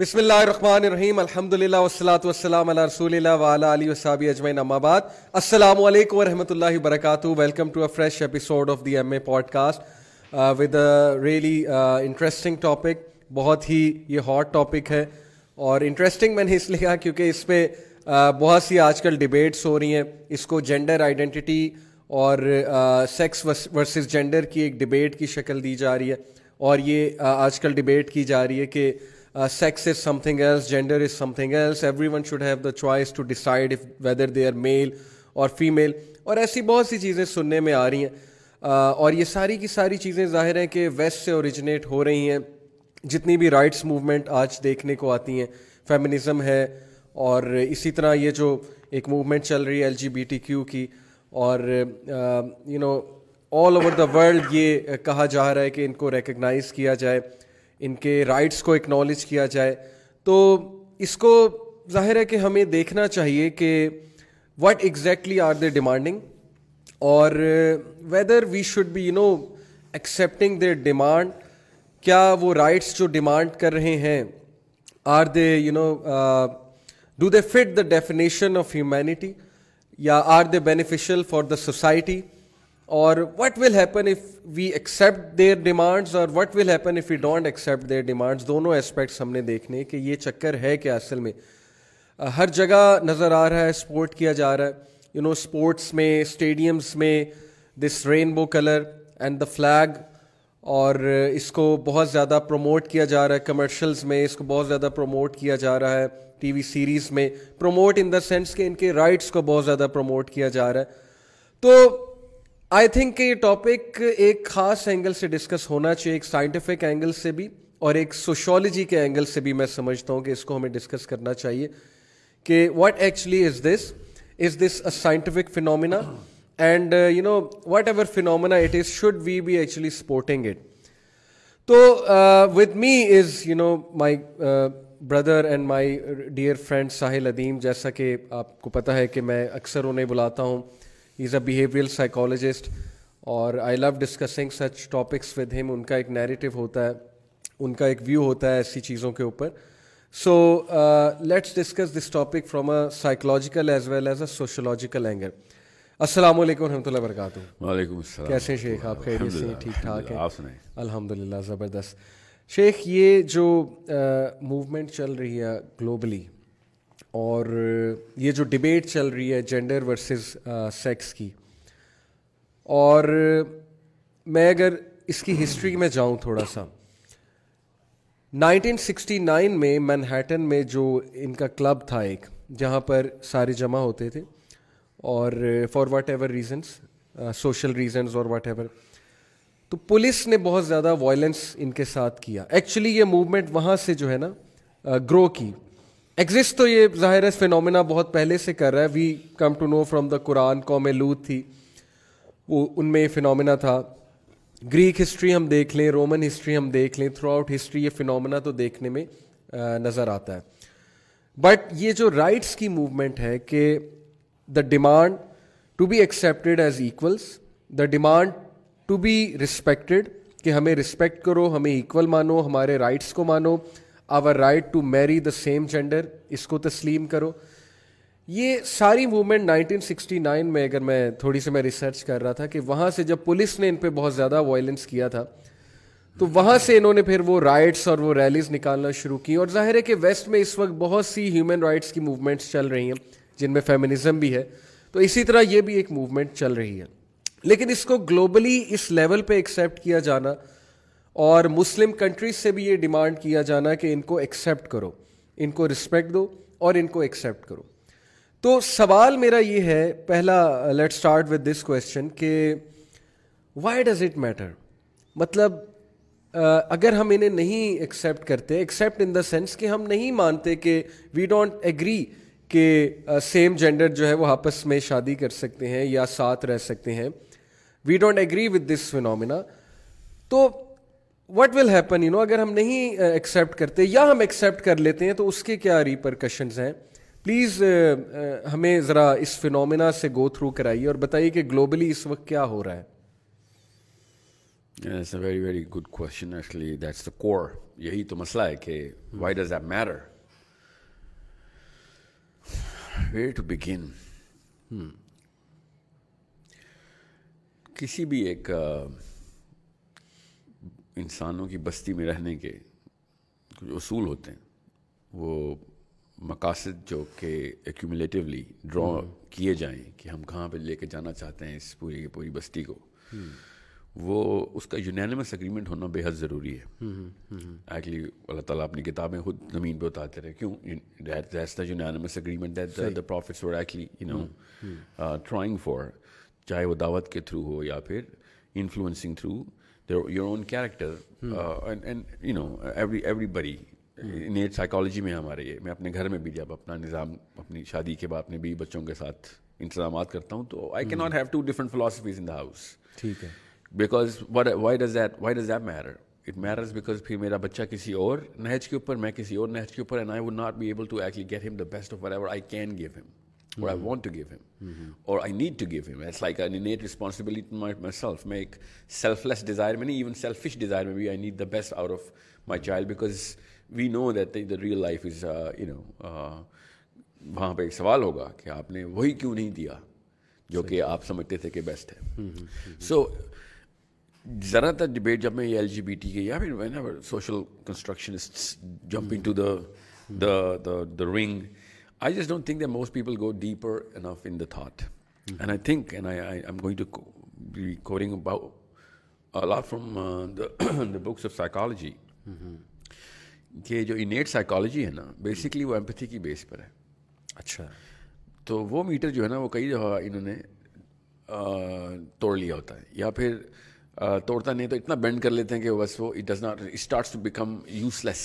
بسم اللہ الرحمن الحمد الحمدللہ والصلاة والسلام علیہ رسول اللہ علیہ علی وصبِ اجمعین اما بعد السلام علیکم ورحمت اللہ وبرکاتہ welcome to a fresh episode of the M A podcast with a really interesting topic بہت ہی یہ ہاٹ ٹاپک ہے اور انٹرسٹنگ میں نے اس لیا کیونکہ اس پہ uh, بہت سی آج کل ڈبیٹس ہو رہی ہیں اس کو جینڈر آئیڈینٹی اور سیکس ورسز جینڈر کی ایک ڈبیٹ کی شکل دی جا رہی ہے اور یہ uh, آج کل ڈبیٹ کی جا رہی ہے کہ sex is something else gender is something else everyone should have the choice to decide if whether they are male or female اور ایسی بہت سی چیزیں سننے میں آ رہی ہیں uh, اور یہ ساری کی ساری چیزیں ظاہر ہے کہ ویسٹ سے اوریجنیٹ ہو رہی ہیں جتنی بھی رائٹس موومنٹ آج دیکھنے کو آتی ہیں فیمنزم ہے اور اسی طرح یہ جو ایک موومنٹ چل رہی ہے L G B T Q کی اور you know all over the world یہ کہا جا رہا ہے کہ ان کو ریکگنائز کیا جائے ان کے رائٹس کو اکنالج کیا جائے تو اس کو ظاہر ہے کہ ہمیں دیکھنا چاہیے کہ what exactly are they demanding اور whether we should be you know accepting they demand کیا وہ رائٹس جو ڈیمانڈ کر رہے ہیں are they you know do they fit the definition of humanity یا are they beneficial for the society اور what will happen if we accept their demands اور what will happen if you don't accept their demands دونوں aspects ہم نے دیکھنے کہ یہ چکر ہے کیا اصل میں ہر جگہ نظر آ رہا ہے سپورٹ کیا جا رہا ہے یو نو اسپورٹس میں اسٹیڈیمس میں دس rainbow colour and the flag اور اس کو بہت زیادہ پروموٹ کیا جا رہا ہے کمرشلز میں اس کو بہت زیادہ پروموٹ کیا جا رہا ہے ٹی وی سیریز میں پروموٹ ان دا سینس کہ ان کے رائٹس کو بہت زیادہ پروموٹ کیا جا رہا ہے تو آئی تھنک کہ یہ ٹاپک ایک خاص اینگل سے ڈسکس ہونا چاہیے ایک سائنٹیفک اینگل سے بھی اور ایک سوشولوجی کے اینگل سے بھی میں سمجھتا ہوں کہ اس کو ہمیں ڈسکس کرنا چاہیے کہ what actually is this is this a scientific phenomena and you know whatever phenomena it is should we be actually supporting it تو with me is you know my brother and my dear friend Sahil Adeem جیسا کہ آپ کو پتا ہے کہ میں اکثر انہیں بلاتا ہوں اے بیہیویئر سائیکالوجسٹ اور I love discussing such topics with him ان کا ایک نیریٹو ہوتا ہے ان کا ایک ویو ہوتا ہے ایسی چیزوں کے اوپر so let's discuss this topic from a psychological as well as a sociological angle السلام علیکم و رحمۃ اللہ وبرکاتہ وعلیکم السلام کیسے شیخ آپ خیریت سے ٹھیک ٹھاک ہے الحمد للہ زبردست شیخ یہ جو موومنٹ uh, چل رہی ہے گلوبلی اور یہ جو ڈبیٹ چل رہی ہے جینڈر ورسز سیکس کی اور میں اگر اس کی ہسٹری میں جاؤں تھوڑا سا نائنٹین سکسٹی نائن میں مینہٹن میں جو ان کا کلب تھا ایک جہاں پر سارے جمع ہوتے تھے اور for whatever reasons social reasons اور واٹ ایور تو پولیس نے بہت زیادہ وائلنس ان کے ساتھ کیا ایکچولی یہ موومنٹ وہاں سے جو ہے نا گرو کی ایگزسٹ تو یہ ظاہر ہے فینومینا بہت پہلے سے کر رہا ہے we come to know from the Quran قوم لوت تھی وہ ان میں یہ فینومینا تھا گریک ہسٹری ہم دیکھ لیں رومن ہسٹری ہم دیکھ لیں تھرو آؤٹ ہسٹری یہ فنومنا تو دیکھنے میں نظر آتا ہے بٹ یہ جو رائٹس کی موومنٹ ہے کہ the demand to be accepted as equals the demand to be respected کہ ہمیں رسپیکٹ کرو ہمیں ایکول مانو ہمارے رائٹس کو مانو our right to marry the same gender اس کو تسلیم کرو یہ ساری موومنٹ نائنٹین سکسٹی نائن میں اگر میں تھوڑی سی میں ریسرچ کر رہا تھا کہ وہاں سے جب پولیس نے ان پہ بہت زیادہ وائلنس کیا تھا تو وہاں سے انہوں نے پھر وہ رائٹس اور وہ ریلیز نکالنا شروع کی اور ظاہر ہے کہ ویسٹ میں اس وقت بہت سی ہیومن رائٹس کی موومنٹس چل رہی ہیں جن میں فیمنزم بھی ہے تو اسی طرح یہ بھی ایک موومنٹ چل رہی ہے لیکن اس کو گلوبلی اس لیول پہ ایکسیپٹ کیا جانا اور مسلم کنٹریز سے بھی یہ ڈیمانڈ کیا جانا کہ ان کو ایکسیپٹ کرو ان کو رسپیکٹ دو اور ان کو ایکسیپٹ کرو تو سوال میرا یہ ہے پہلا let start with this question کہ وائی ڈز اٹ میٹر مطلب اگر ہم انہیں نہیں ایکسیپٹ کرتے ایکسیپٹ ان دا سینس کہ ہم نہیں مانتے کہ وی ڈونٹ ایگری کہ سیم جینڈر جو ہے وہ آپس میں شادی کر سکتے ہیں یا ساتھ رہ سکتے ہیں we don't agree with this phenomena تو what will happen you know اگر ہم نہیں ایکسیپٹ کرتے یا ہم ایکسیپٹ کر لیتے ہیں تو اس کے کیا ریپرکشنز ہیں پلیز ہمیں ذرا اس فنومنا سے گو تھرو کرائیے اور بتائیے کہ گلوبلی اس وقت کیا ہو رہا ہے very very good question actually that's the core یہی تو مسئلہ ہے کہ why does a mirror way to begin کسی بھی ایک انسانوں کی بستی میں رہنے کے کچھ اصول ہوتے ہیں وہ مقاصد جو کہ ایکومولیٹیولی ڈرا کیے جائیں کہ ہم کہاں پہ لے کے جانا چاہتے ہیں اس پوری کی پوری بستی کو وہ اس کا یونینمس اگریمنٹ ہونا بے حد ضروری ہے ایکچولی اللہ تعالیٰ اپنی کتابیں خود زمین پہ بتاتے رہے کیوں یونینمس اگریمنٹ ٹرائنگ فار چاہے وہ دعوت کے تھرو ہو یا پھر influencing through your own character every بڑی سائیکالوجی میں ہمارے یہ میں اپنے گھر میں بھی جب اپنا نظام اپنی شادی کے بعد اپنے بیوی بچوں کے ساتھ انتظامات کرتا ہوں تو آئی کی not have two different philosophies in the house ٹھیک ہے because why does that why does that matter it matters because پھر میرا بچہ کسی اور نہج کے اوپر میں کسی اور نہج کے اوپر and I would not be able to actually get him the best of ever I can give him اور I want to give him اور I need to give him it's like I responsibility myself میں ایک selfless desire میں نہیں even selfish desire میں بھی I need the best out of my child because we know that the real life is you know وہاں پہ ایک سوال ہوگا کہ آپ نے وہی کیوں نہیں دیا جو کہ آپ سمجھتے تھے کہ بیسٹ ہے سو ذرا تر ڈبیٹ جب میں یہ ایل جی بی ٹی کے یا پھر social constructionist jumping to the the the ring I just don't think the most people go deeper enough in the thought and I think and I I am going to be covering about from the books of psychology کہ جو innate psychology ہے نا basically وہ empathy کی بیس پر ہے اچھا تو وہ میٹر جو ہے نا وہ کئی جگہ انہوں نے توڑ لیا ہوتا ہے یا پھر توڑتا نہیں تو اتنا بینڈ کر لیتے ہیں کہ بس وہ it does not starts to become useless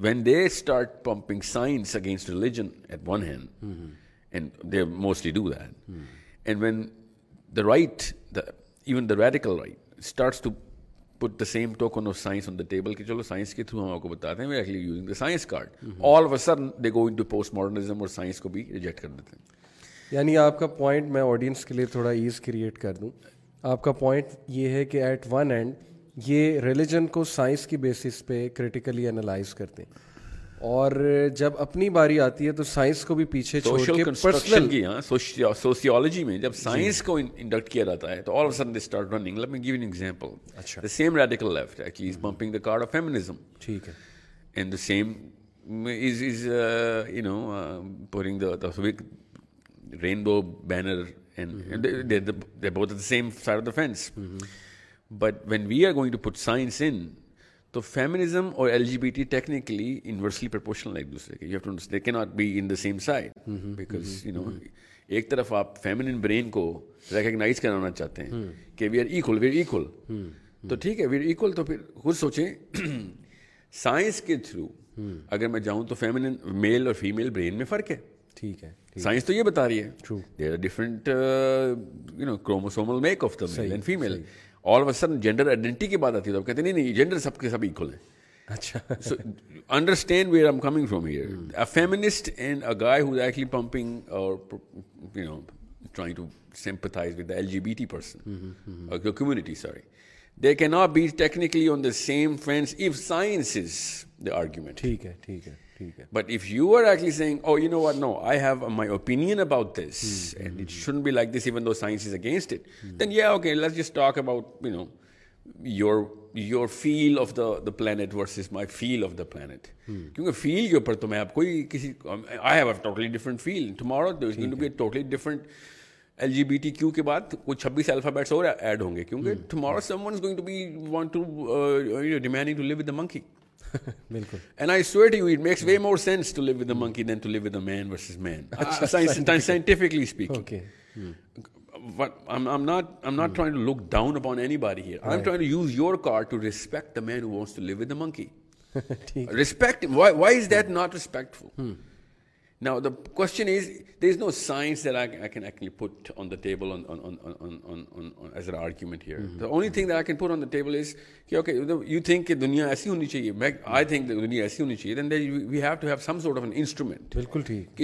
when they start pumping science against religion at one hand and they mostly do that and when the right the even the radical right starts to put the same token of science on the table کہ چلو science کے through ہم آپ کو بتاتے ہیں we using the science card all of sir they go into postmodernism اور science کو بھی ریجیکٹ کر دیتے ہیں یعنی آپ کا پوائنٹ میں آڈینس کے لیے تھوڑا ایز کریٹ کر دوں آپ کا پوائنٹ یہ ہے کہ ایٹ ون اینڈ یہ ریلیجن کو سائنس کی بیسس پہ کریٹیکلی انالائز کرتے ہیں اور جب اپنی باری آتی ہے تو سائنس کو بھی پیچھے چھوڑ کے پرسنل کی ہاں سوشیالوجی میں جب سائنس جی۔ کو انڈکٹ کیا جاتا ہے تو all of sudden they start running let me give an example اچھا the same radical left actually is pumping the card of feminism ٹھیک ہے and the same is is you know pouring the the سوویک rainbow banner and they they both are the same side of the fence but when we are going to put science into feminism اور L G B T technically inversely proportional ایک دوسرے کے کی not be in the same side because you know ایک طرف آپ feminine brain کو recognise کرانا چاہتے ہیں hmm. کہ we are equal we are equal تو ٹھیک ہے وی آر ایکول تو پھر خود سوچیں سائنس کے تھرو hmm. اگر میں جاؤں تو فیمنن میل اور فیمیل برین میں فرق ہے ٹھیک ہے سائنس تو یہ بتا رہی ہے different you know chromosomal make of the male and female all sudden gender identity کی بات آتی ہے تو کہتے نہیں نہیں جینڈر سب کے سب ایکول ہیں اچھا understand where I am coming from here a feminist and a guy who's actually pumping اور trying to sympathise with L G B T person community sorry they کی not be technically on the same friends of science is the argument ٹھیک ہے ٹھیک ہے but if you are actually seeing oh you know what no I have my opinion about this and it should be like this even though science is against it then یا okay let's just talk about you know your your feel of the the plant versus is my feel of the plant کیونکہ feel کے اوپر تو میں آپ کوئی کسی I have a totally different feel tomorrow is going to be a totally different L G B T Q کے بعد کوئی چھبیس الفابیٹس اور ایڈ ہوں گے کیونکہ tomorrow someone is going to be want to demanding to live with the monkey minutes monkey respect why is that not respect فو ایسی ہونی چاہیے ایسی ہونی چاہیے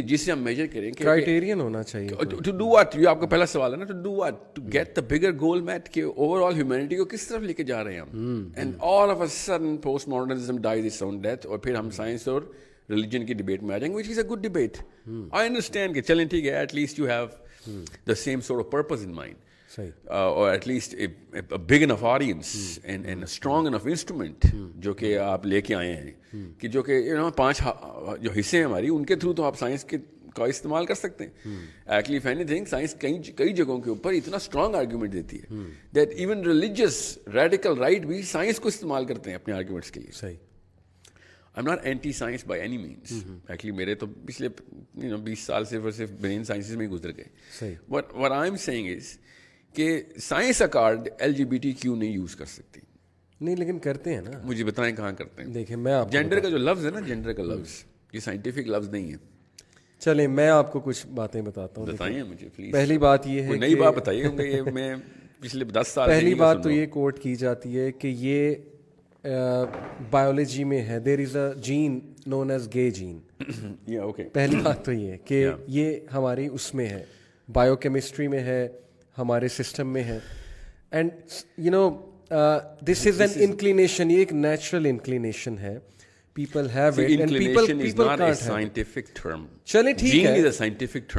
جسے ہم میزر کریں کرائٹیرئن ہونا چاہیے جا رہے ہیں اور ریلیجن کی ڈبیٹ میں آ جائیں گے which is a good debate I understand کہ چلیں ٹھیک ہے at least you have the same sort of purpose in mind اور at least big enough audience strong enough instrument جو کہ آپ لے کے آئے ہیں کہ جو کہ پانچ جو حصے ہیں ہماری ان کے تھرو تو آپ سائنس کے کا استعمال کر سکتے ہیں at least if anything science کئی جگہوں کے اوپر اتنا اسٹرانگ آرگیومنٹ دیتی ہے that even religious radical right بھی سائنس کو استعمال کرتے ہیں اپنے آرگیومنٹس کے لیے صحیح I am not anti science by any means actually میرے تو پچھلے بیس you know, سال صرف اور صرف برین سائنسز میں ہی گزر گئے but what I am saying is کہ science accord L G B T Q نہیں یوز کر سکتی نہیں لیکن کرتے ہیں نا مجھے بتائیں کہاں کرتے ہیں دیکھیں میں آپ جینڈر کا جو لفظ ہے نا جینڈر کا لفظ یہ سائنٹیفک لفظ نہیں ہے چلیں میں آپ کو کچھ باتیں بتاتا ہوں بتائیں مجھے پلیز پہلی بات یہ ہے نئی بات بتائیے میں پچھلے دس سال پہلی بات تو یہ کوٹ کی جاتی ہے کہ یہ بایولوجی میں ہے دیر is a Jain known as گے جین پہلی بات تو یہ کہ یہ ہماری اس میں ہے بایو کیمسٹری میں ہے ہمارے سسٹم میں ہے and you know this is an inclination یہ ایک نیچرل انکلینیشن ہے پیپل ہیو پیپل سائنٹیفک ٹھیک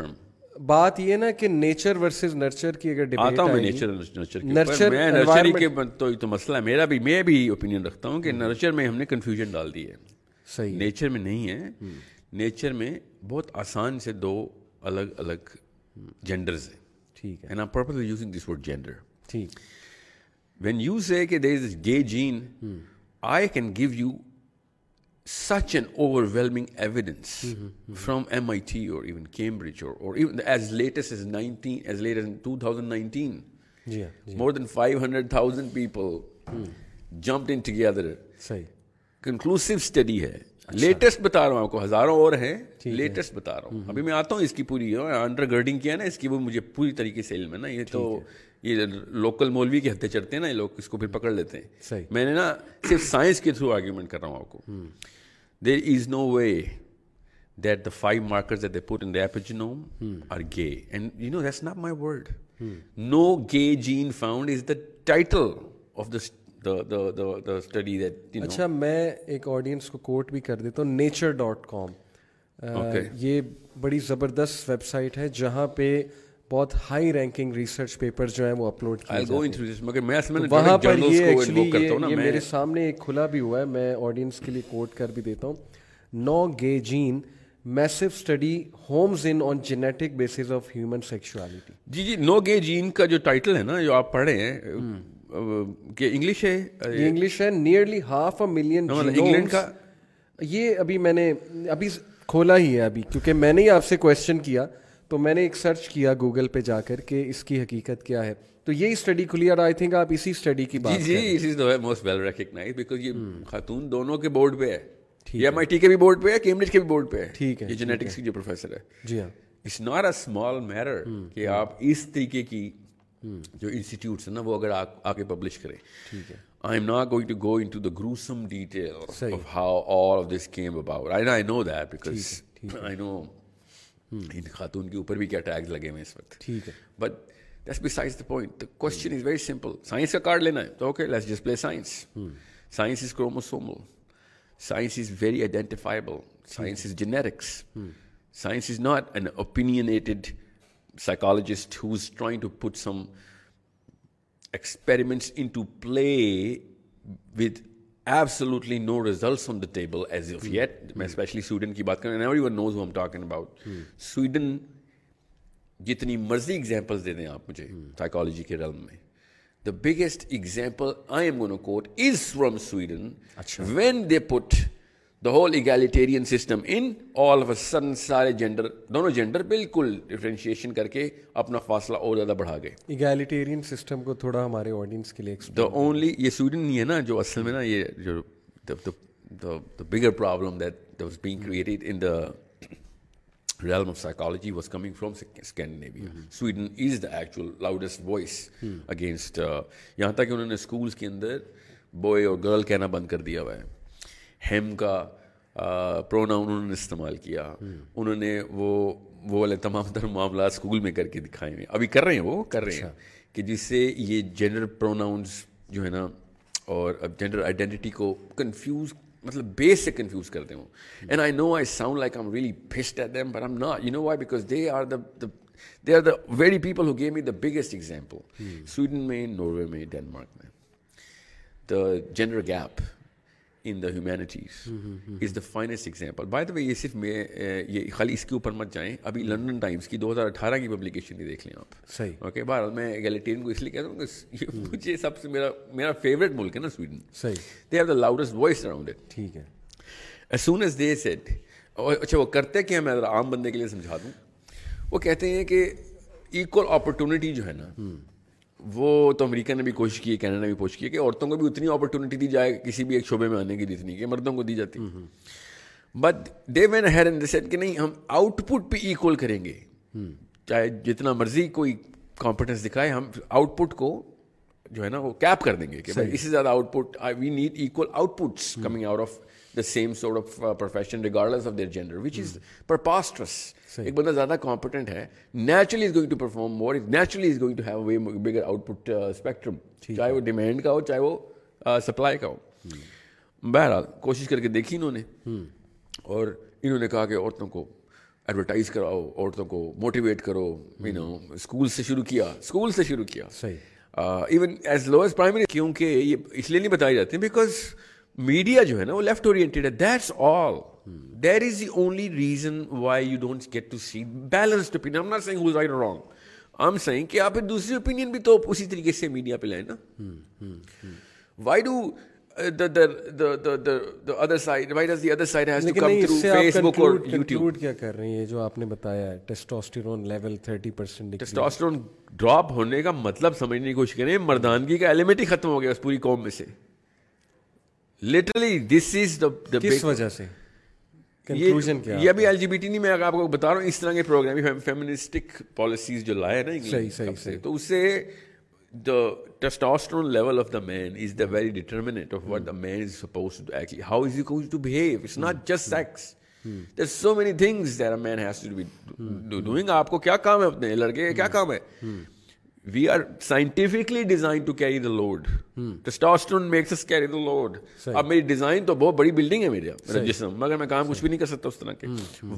بات یہ نا کہ نیچر ورسز نرچر کی اگر ڈیبیٹ آتا ہوں میں نیچر نرچر نرچر میں نرچر کے تو تو مسئلہ ہے میرا بھی میں بھی اپینین رکھتا ہوں کہ نرچر میں ہم نے کنفیوژن ڈال دی ہے صحیح نیچر میں نہیں ہے نیچر میں بہت آسان سے دو الگ الگ جینڈرز ہیں ٹھیک ہے and I purposely using this word gender ٹھیک when you say that there is gay gene I can give you such and over ہوں آپ کو ہزاروں اور یہ تو یہ لوکل مولوی کے ہتھے چڑھتے ہیں نا یہ اس کو پکڑ لیتے ہیں میں نے نا صرف سائنس کے تھرو آرگیومنٹ کر رہا ہوں آپ کو there is no way that the five markers they in the epigenome are gay and you know that's not my world no gay gene found is the title of the study اچھا میں ایک audience کو کوٹ بھی کر دیتا ہوں nature dot com یہ بڑی زبردست ویب سائٹ ہے جہاں پہ بہت ہائی رینکنگ ریسرچ پیپر جو ہیں وہ اپلوڈ وہاں پر یہ ایکچولی یہ میرے سامنے ایک کھلا بھی ہوا ہے میں آڈینس کے لیے کوٹ کر بھی دیتا ہوں no gay gene Meesho study homes in on genetic bases of human sexuality جی جی نو گے جین کا جو ٹائٹل ہے نا جو آپ پڑھے ہیں کہ انگلش ہے انگلش ہے nearly half a million England کا یہ ابھی میں نے ابھی کھولا ہی ہے ابھی کیونکہ میں نے ہی آپ سے کوشچن کیا تو میں نے ایک سرچ کیا گوگل پہ جا کر کہ اس کی حقیقت کیا ہے تو یہی اسٹڈی کھلی اور آئی تھنک آپ اسی اسٹڈی کی بات جی it is most well recognised because یہ خاتون دونوں کے بورڈ پہ ہے ٹھیک ایم آئی ٹی کے بھی بورڈ پہ ہے کیمبرج کے بھی بورڈ پہ ہے ٹھیک ہے یہ جینیٹکس کی جو پروفیسر ہے جی ہاں it's not a small mirror کہ آپ اس طریقے کی جو انسٹیٹیوٹس ہیں نا وہ اگر آ کے پبلش کریں ٹھیک ہے I am not going to go into the gruesome detail of how all of this came about I know that because I know Hmm. ان خاتون کے اوپر بھی کیا ٹیگز لگے ہوئے اس وقت ٹھیک ہے but be the point question is very simple science کا کارڈ لینا ہے تو okay play science science is science is very identifiable science is genetics not an opinionated psychologist who's trying to put some experiments into play with absolutely no results on the table as of yet میں especially Sweden کی بات کروں everyone knows I'm talking about Sweden جتنی مرضی examples دے دیں آپ مجھے psychology کے رلم میں the biggest example I'm gonna quote is from Sweden when they put the whole egalitarian system in all of a son سارے جینڈر دونوں gender بالکل ڈفرینشیشن کر کے اپنا فاصلہ اور زیادہ بڑھا گئے ایگیلیٹیرین سسٹم کو تھوڑا ہمارے آڈینس کے لیے دا اونلی یہ سویڈن ہی ہے نا جو اصل میں نا یہ جو bigger problem that was being created in the realm of psychology was coming from Scandinavia Sweden is the actual loudest voice against یہاں تک کہ انہوں نے اسکولس کے اندر بوائے اور گرل کہنا بند کر دیا ہوا ہے ہیم کا پروناؤن انہوں نے استعمال کیا انہوں نے وہ وہ والے تمام تر معاملات اسکول میں کر کے دکھائے ہوئے ابھی کر رہے ہیں وہ کر رہے ہیں اچھا۔ کہ جس سے یہ جینڈر پروناؤنس جو ہے نا اور اب جینڈر آئیڈینٹی کو کنفیوز مطلب بیس سے کنفیوز کرتے ہوں and I know I sound like I'm at them but I'm نا why because they are the they are the very people who gave me the biggest example Sweden میں Norway میں Denmark میں the gender gap in the humanities is the finest example by the way یہ صرف میں یہ خالی اس کے اوپر مت جائیں ابھی لنڈن hmm. ٹائمس کی دو ہزار اٹھارہ کی پبلیکیشن ہی دیکھ لیں آپ صحیح اوکے بہر میں گیلیٹین کو اس لیے کہتا ہوں کہ hmm. مجھے سب سے میرا میرا فیوریٹ ملک ہے نا سویڈن صحیح they have the loudest voice around it ٹھیک ہے سون ایز دے سیٹ اچھا وہ کرتے کیا میں عام بندے کے لیے سمجھا دوں وہ کہتے ہیں کہ ایکول اپرچونیٹی جو ہے نا hmm. وہ تو امریکہ نے بھی کوشش کی ہے کینیڈا نے بھی کوشش کی کہ عورتوں کو بھی اتنی اپرچونیٹی دی جائے کسی بھی ایک شعبے میں آنے کی جتنی کہ مردوں کو دی جاتی بٹ دے سیٹ کہ نہیں ہم آؤٹ پٹ بھی کریں گے چاہے جتنا مرضی کوئی کمپٹنس دکھائے ہم آؤٹ پٹ کو جو ہے نا وہ کیپ کر دیں گے کہ اس سے زیادہ output we need equal outputs coming out of the same sort of profession regardless ایک بندہ زیادہ کمپٹنٹ ہے naturally naturally is is going going to to perform more have bigger output spectrum چاہے وہ ڈیمانڈ کا ہو چاہے وہ سپلائی کا ہو بہرحال کوشش کر کے دیکھی انہوں نے اور انہوں نے کہا کہ عورتوں کو ایڈورٹائز کراؤ عورتوں کو موٹیویٹ کرو یو نو اسکول سے شروع کیا اسکول سے شروع کیا even as low as primary کیونکہ یہ اس لیے نہیں بتائی جاتی بیکاز میڈیا جو ہے نا وہ لیفٹ اورینٹیڈ ہے that's all there is the only reason why you don't get to see balanced wrong جو آپ نے بتایا مطلب سمجھنے کی کوشش کریں مردانگی کا مردانگی کا ختم ہو گیا پوری قوم میں سے لٹرلی دس از دا کس وجہ سے یہ بھی ایل جی بی ٹی نہیں میں آپ کو بتا رہا ہوں اس طرح کے پروگرام فیمنسٹک پالیسیز جو لائے نا تو اس سے the testosterone level of the man is the very determinant of what the man is suppose how is you cause to behave it's not just sex there so many things there man has to be doing آپ کو کیا کام ہے اپنے لڑکے کا کیا hmm. کام ہے hmm. We are scientifically design to carry the load testosterone makes us carry the load اب میری ڈیزائن تو بہت بڑی بلڈنگ ہے میرے جسم مگر میں کام کچھ بھی نہیں کر سکتا اس طرح کے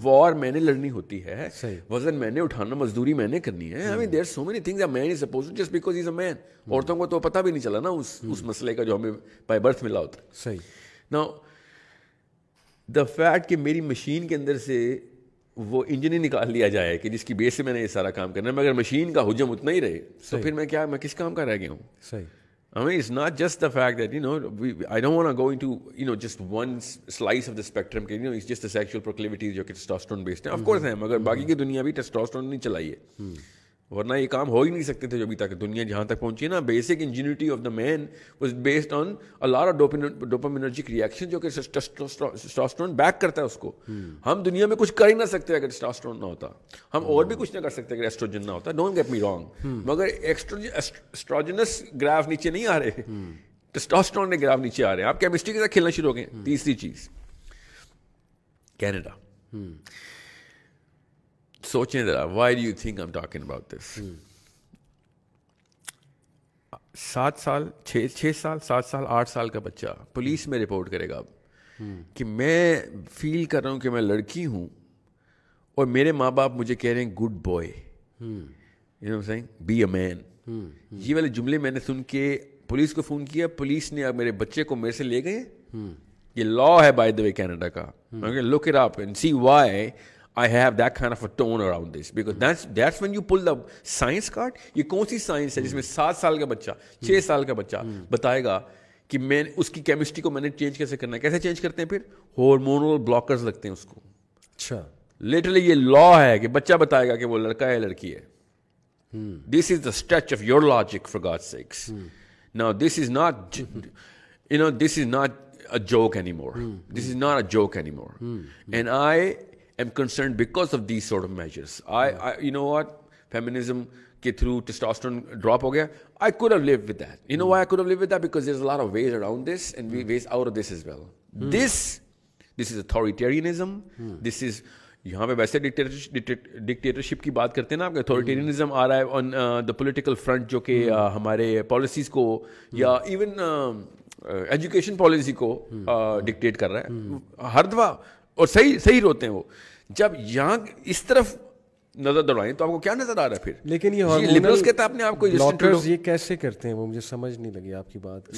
وار میں نے لڑنی ہوتی ہے وزن میں نے اٹھانا مزدوری میں نے کرنی ہے I mean there so many things man is suppose just because is a man عورتوں کو تو پتہ بھی نہیں چلا نا اس اس مسئلے کا جو ہمیں بائی برتھ ملا ہوتا ہے صحیح نا دا فیٹ کہ میری مشین کے اندر سے وہ انجن ہی نکال لیا جائے کہ جس کی بیس سے میں نے یہ سارا کام کرنا ہے مگر مشین کا حجم اتنا ہی رہے تو پھر میں کیا میں کس کام کا رہ گیا ہوں صحیح ہمیں it's not just the fact that you know I don't go into you know just one slice of the spectrum کے you know is just the sexual proclivities جو کہ ٹیسٹاسٹرون بیسڈ ہیں آف کورس ہیں مگر باقی کی دنیا بھی ٹیسٹاسٹرون نہیں چلائی ہے ورنہ یہ کام ہو ہی نہیں سکتے تھے جو ابھی تک دنیا جہاں تک پہنچی نا basic ingenuity of the man was based on الارا dopaminergic reaction جو کہ سٹاسٹرون بیک کرتا ہے اس کو hmm. ہم دنیا میں کچھ کر ہی نہ سکتے اگر سٹاسٹرون نہ ہوتا ہم اور بھی کچھ نہ کر سکتے اگر ایسٹروجن نہ ہوتا ڈونٹ گیٹ می رانگ مگر ایسٹروجنس گراف نیچے نہیں آ رہے ٹسٹاسٹرون نے گراف نیچے آ رہے ہیں آپ کیمسٹری کے ساتھ کھیلنا شروع ہو گئے hmm. تیسری چیز کینیڈا سوچیں ذرا why do you think I'm talking about this سات سال چھ چھ سال سات سال آٹھ سال کا بچہ پولیس میں رپورٹ کرے گا اب کہ میں فیل کر رہا ہوں کہ میں لڑکی ہوں اور میرے ماں باپ مجھے کہہ رہے ہیں good boy be a man یہ والے جملے میں نے سن کے پولیس کو فون کیا پولیس نے اب میرے بچے کو میرے سے لے گئے یہ لا ہے بائی دا وے کینیڈا کا look it up and see why I have that kind of a tone around this because that's that's when you pull the science card یہ کون سی سائنس ہے جس میں سات سال کا بچہ چھ سال کا بچہ بتائے گا کہ میں اس کی کیمسٹری کو میں نے چینج کیسے کرنا ہے کیسے چینج کرتے ہیں پھر ہارمونل بلاکرز لگتے ہیں اس کو اچھا لٹرلی یہ لا ہے کہ بچہ بتائے گا کہ وہ لڑکا ہے لڑکی ہے this is the stretch of your logic for God sakes نا this is not you know this is not a joke any more this is not a joke any more and I am concern because because of of of these sort measures I I you you know know what feminism کے through testosterone drop ہو گیا could could have have live live with with that that there is is is is always ways around this this this this this and we are well authoritarianism authoritarianism یہاں پہ ویسے dictatorship کی بات کرتے ہیں نا آپ کا آ رہا ہے آن دا پولیٹیکل فرنٹ جو کہ ہمارے پالیسیز کو یا ایون ایجوکیشن پالیسی کو ڈکٹیٹ کر رہا ہے ہر دفعہ اور صحیح صحیح روتے ہیں وہ جب یہاں اس طرف نظر دوڑائیں تو آپ کو کیا نظر آ رہا ہے پھر لیکن یہ لبرلز کہتا ہے نے آپ کو یہ کیسے کرتے ہیں وہ مجھے سمجھ نہیں لگی آپ کی بات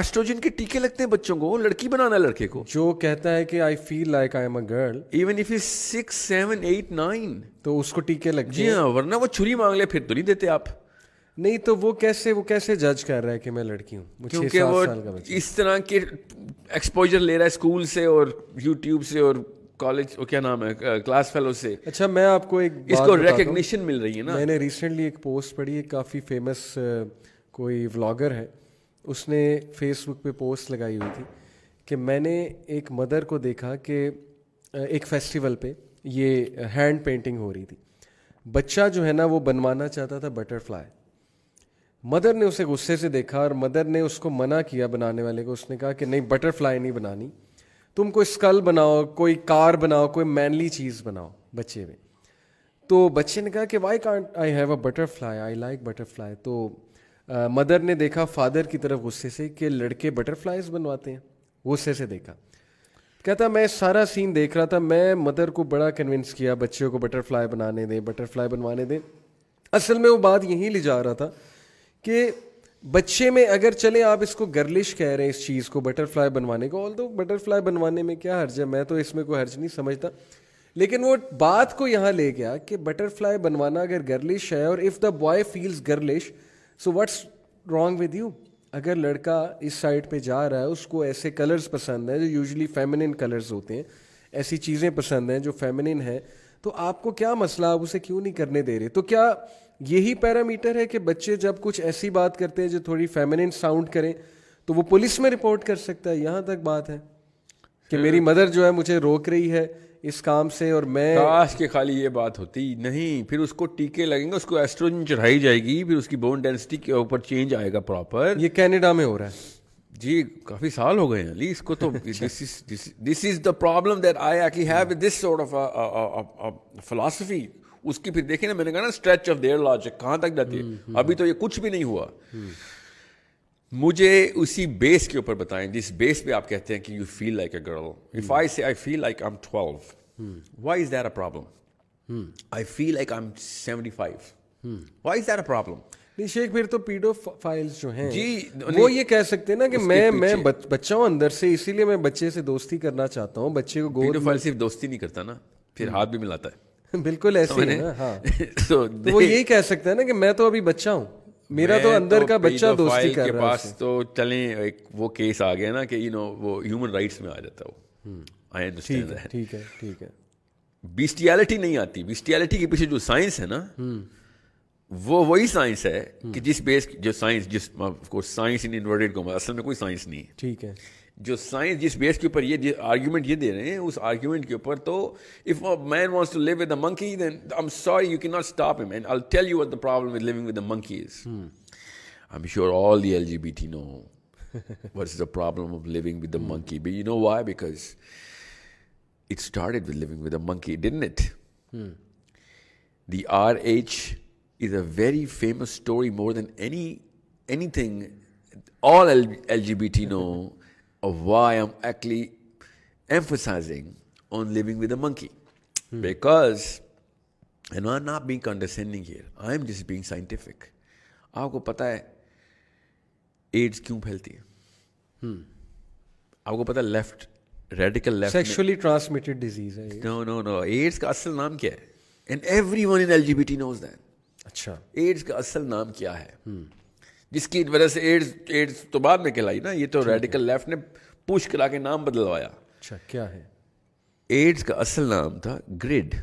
ایسٹروجن کے ٹیکے لگتے ہیں بچوں کو لڑکی بنانا ہے لڑکے کو جو کہتا ہے کہ I feel like I am a girl even if is six seven eight nine تو اس کو ٹیکے لگ جی ہاں ورنہ وہ چھری مانگ لے پھر تو نہیں دیتے آپ نہیں تو وہ کیسے وہ کیسے جج کر رہا ہے کہ میں لڑکی ہوں کیونکہ وہ اس طرح کے ایکسپوجر لے رہا ہے اسکول سے اور یوٹیوب سے اور کالج کیا نام ہے کلاس فیلو سے اچھا میں آپ کو ایک اس کو ریکگنیشن مل رہی ہے نا میں نے ریسنٹلی ایک پوسٹ پڑھی ہے کافی فیمس کوئی ولاگر ہے اس نے فیس بک پہ پوسٹ لگائی ہوئی تھی کہ میں نے ایک مدر کو دیکھا کہ ایک فیسٹیول پہ یہ ہینڈ پینٹنگ ہو رہی تھی بچہ جو ہے نا وہ بنوانا چاہتا تھا بٹر فلائی مدر نے اسے غصے سے دیکھا اور مدر نے اس کو منع کیا بنانے والے کو اس نے کہا کہ نہیں بٹر فلائی نہیں بنانی تم کوئی اسکل بناؤ کوئی کار بناؤ کوئی مینلی چیز بناؤ بچے میں تو بچے نے کہا کہ why can't I have a butterfly I like butterfly تو مدر نے دیکھا فادر کی طرف غصے سے کہ لڑکے بٹر فلائیز بنواتے ہیں غصے سے دیکھا کہتا میں سارا سین دیکھ رہا تھا میں مدر کو بڑا کنونس کیا بچے کو بٹر فلائی بنانے دیں بٹر فلائی بنوانے دیں اصل میں وہ بات یہی لے جا رہا تھا کہ بچے میں اگر چلے آپ اس کو گرلش کہہ رہے ہیں اس چیز کو بٹر فلائی بنوانے کو آل دو بٹر فلائی بنوانے میں کیا حرج ہے میں تو اس میں کوئی حرج نہیں سمجھتا لیکن وہ بات کو یہاں لے گیا کہ بٹر فلائی بنوانا اگر گرلش ہے اور if the boy feels girlish so what's wrong with you اگر لڑکا اس سائڈ پہ جا رہا ہے اس کو ایسے کلرز پسند ہیں جو یوزلی فیمنن کلرز ہوتے ہیں ایسی چیزیں پسند ہیں جو فیمنن ہیں تو آپ کو کیا مسئلہ آپ اسے کیوں نہیں کرنے دے رہے تو کیا یہی پیرامیٹر ہے کہ بچے جب کچھ ایسی بات کرتے ہیں جو تھوڑی فیمنن ساؤنڈ کریں تو وہ پولیس میں رپورٹ کر سکتا ہے یہاں تک بات ہے کہ ہاں۔ میری مدر جو ہے مجھے روک رہی ہے اس کام سے اور میں کے خالی یہ بات ہوتی نہیں پھر اس کو ٹیکے لگیں گے اس کو ایسٹروجن چڑھائی جائے گی پھر اس کی بون ڈینسٹی کے اوپر چینج آئے گا پراپر یہ کینیڈا میں ہو رہا ہے جی کافی سال ہو گئے علی اس کو تو this is the problem that I actually have this sort of philosophy اس کی پھر دیکھیں نا میں نے کہا نا اسٹریچ آف دیئر لاجک کہاں تک جاتی ہے ابھی تو یہ کچھ بھی نہیں ہوا مجھے اسی بیس کے اوپر بتائیں جس بیس پہ آپ کہتے ہیں کہ you feel like a girl if I say I feel like I'm twelve why is there a problem I feel like I'm seventy five why is there a problem شیخ پھر تو پیڈو فائلز جو ہیں جی وہ یہ کہہ سکتے ہیں نا کہ میں میں بچہ ہوں اندر سے اسی لیے میں بچے سے دوستی کرنا چاہتا ہوں بچے کو گوڈ فائل صرف دوستی نہیں کرتا نا پھر ہاتھ بھی ملاتا ہے بالکل ایسے ہی ہاں۔ تو وہ یہی کہہ سکتا ہے نا کہ میں تو ابھی بچہ ہوں میرا تو اندر کا بچہ دوستی کر رہا ہے پاس تو چلیں ایک وہ کیس آ گیا نا کہ یو نو وہ ہیومن رائٹس میں آ جاتا ہو آئی انڈرسٹینڈ ٹھیک ہے ٹھیک ہے بیسٹیالٹی نہیں آتی بیسٹیالٹی کے پیچھے جو سائنس ہے نا وہ وہی سائنس ہے کہ جس بیس جو سائنس جس کو سائنس ان انورٹیڈ کو اصل میں کوئی سائنس نہیں ہے ٹھیک ہے جو سائنس جس بیس کے اوپر یہ آرگیومنٹ یہ دے رہے ہیں اس آرگیومنٹ کے اوپر تو if man wants to live with the monkey then I sorry you کی not stop a man I'll tell you what the problem with living with the monkey is I'm sure all the L G B T know what is the problem of living with the monkey be you know why because it start with living with a monkey done it the R H is a very famous story more than any anything all L G B T know ہے AIDS کیوں پھیلتی ہے آپ کو پتا left radical transmitted disease ہے جس کی وجہ سے ایڈز ایڈز تو بعد میں کہلائی نا یہ تو ریڈیکل لیفٹ نے پوچھ کرا کے نام بدلوایا اچھا کیا ہے ایڈز کا اصل نام تھا GRID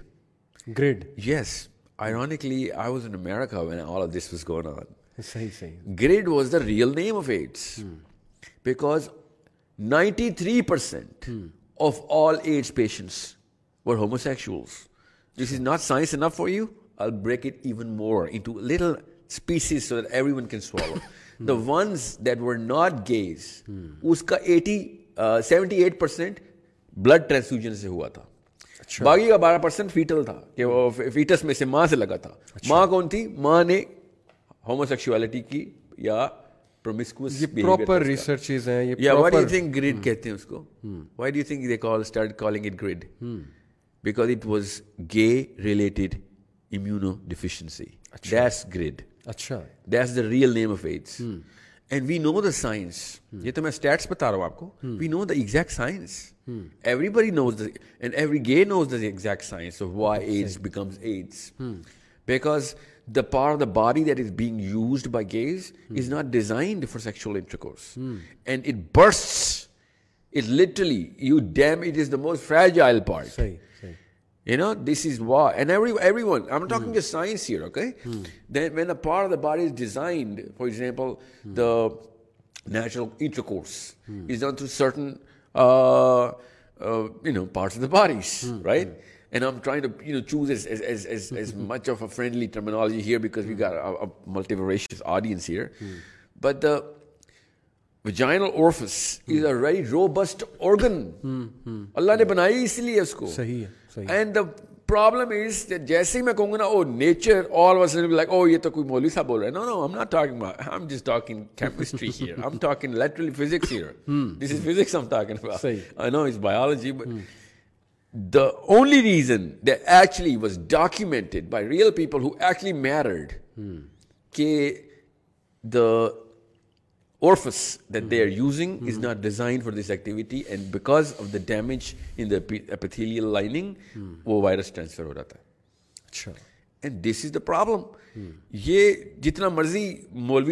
GRID yes ironically I was in America when all of this was gone on صحیح صحیح GRID was the real name of AIDS because ninety three percent of all AIDS patients were homosexuals this is not science enough for you I break it even more into little pieces so everyone can swallow the that were not gays اس کا eighty seventy eight percent blood transfusion سے ہوا تھا باقی کا بارہ percent fatal تھا کہ وہ فیٹس میں سے ماں سے لگا تھا ماں کون تھی ماں نے ہوموسیکشوٹی کی یا ریلیٹڈ پرومس ریسرچ گریڈ اچھا that's the real name of AIDS and we know the science یہ تو میں اسٹیٹس بتا رہا ہوں آپ کو we know the exact science everybody knows the and every gay knows the exact science of why AIDS becomes AIDS because the part of the body that is being used by gays is not designed for sexual intercourse and it burst it literally you damn it is the most fragile part this is and every one I meant of the bar is designed for example نیچرلسنو part right and I is a very robust organ اللہ نے بنائی اس لیے اس کو صحیح ہے and the problem is جیسے ہی میں کہوں گا نا oh nature all was like oh یہ تو کوئی مولوی صاحب بول رہے ہیں نو نو ہم ناٹ ٹاکنگ اباؤٹ ہم جس ٹاکنگ کیمسٹری ہیر ہم talking literally physics here this is physics ہم talking about I know is biology the only reason the actually was documented by real people who actually married کہ دا مولوی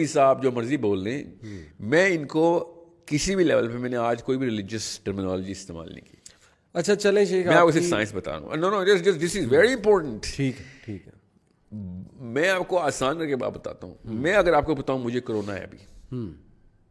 صاحب جو مرضی بول لیں میں ان کو کسی بھی لیول پہ میں نے آج کوئی بھی ریلیجیئس ٹرمینالوجی استعمال نہیں کی اچھا چلیں شیخ میں آپ کو آسان کر کے بات بتاتا ہوں میں اگر آپ کو بتاؤں مجھے کرونا ہے ابھی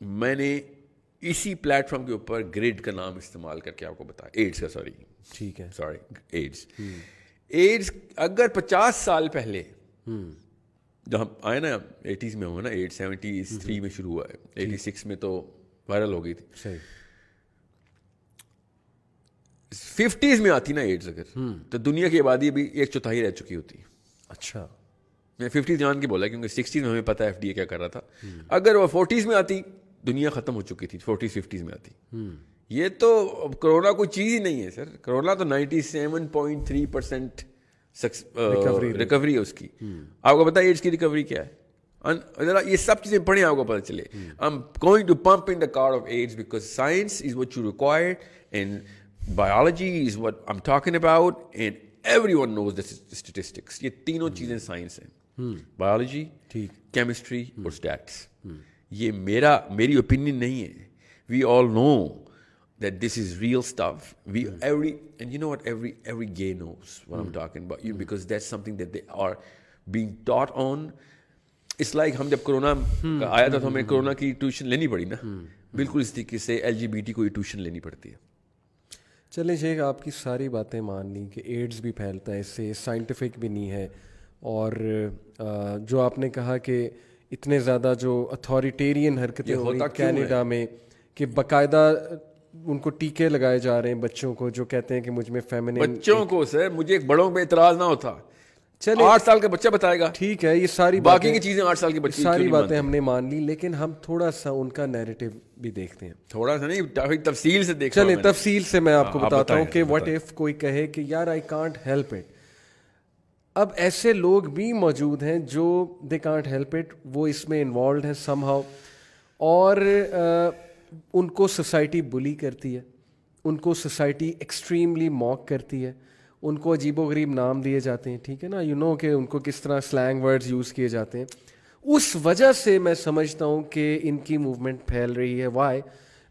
میں نے اسی پلیٹ فارم کے اوپر گریڈ کا نام استعمال کر کے آپ کو بتایا ایڈس کا سوری ٹھیک ہے سوری ایڈس ایڈس اگر پچاس سال پہلے جب آئے نا ایٹیز میں نا ایٹ تھری میں میں شروع ہوا ہے ایٹی سکس تو وائرل ہو گئی تھی ففٹیز میں آتی نا ایڈس اگر تو دنیا کی آبادی ابھی ایک چوتھائی رہ چکی ہوتی اچھا میں ففٹیز جان کے بولا کیونکہ سکسٹیز میں ہمیں پتا ایف ڈی اے کیا کر رہا تھا اگر وہ فورٹیز میں آتی دنیا ختم ہو چکی تھی فورٹیز ففٹیز میں آتی یہ تو کرونا کوئی چیز ہی نہیں ہے سر کرونا تو ninety seven point three percent recovery ہے اس کی آپ کو بتائیے اس کی ریکوری کیا ہے ذرا یہ سب چیزیں پڑھیں آپ کو پتہ چلے am going to pump in the card of ads because science is what you required and biology is what I am talking about and everyone knows the statistics یہ تینوں چیزیں سائنس ہیں بایولوجی ٹھیک کیمسٹری اور stats یہ میرا میری opinion نہیں ہے we all know that this is real stuff we every and you know what every every gay knows because that that something they are being taught on us like ہم جب corona hmm. کا آیا تھا تو ہمیں hmm. Corona کی tuition لینی پڑی نا hmm. بالکل اس طریقے سے ایل جی بی ٹی کو یہ ٹیوشن لینی پڑتی ہے چلیں شیخ آپ کی ساری باتیں مان لی کہ ایڈس بھی پھیلتا ہے اس سے سائنٹیفک بھی نہیں ہے اور جو آپ نے کہا کہ اتنے زیادہ جو اتھارٹیرین حرکتیں ہو رہی کینیڈا میں کہ باقاعدہ ان کو ٹیکے لگائے جا رہے ہیں بچوں کو جو کہتے ہیں کہ مجھ میں بچوں کو سر مجھے بڑوں پہ اعتراض نہ ہوتا چلے آٹھ سال کا بچہ بتائے گا ٹھیک ہے یہ ساری باقی کی چیزیں آٹھ سال بچے ساری باتیں ہم نے مان لی لیکن ہم تھوڑا سا ان کا نیریٹو بھی دیکھتے ہیں تھوڑا سا نہیں تفصیل تفصیل سے سے میں آپ کو ہاں، بتاتا ہوں کہ واٹ ایف کوئی کہے کہ یار آئی کانٹ ہیلپ اٹ اب ایسے لوگ بھی موجود ہیں جو دے کانٹ ہیلپ اٹ وہ اس میں انوالوڈ ہیں سم ہاؤ اور ان کو سوسائٹی بلی کرتی ہے ان کو سوسائٹی ایکسٹریملی موک کرتی ہے ان کو عجیب و غریب نام دیے جاتے ہیں ٹھیک ہے نا یو نو کہ ان کو کس طرح سلینگ ورڈز یوز کیے جاتے ہیں اس وجہ سے میں سمجھتا ہوں کہ ان کی موومنٹ پھیل رہی ہے وائی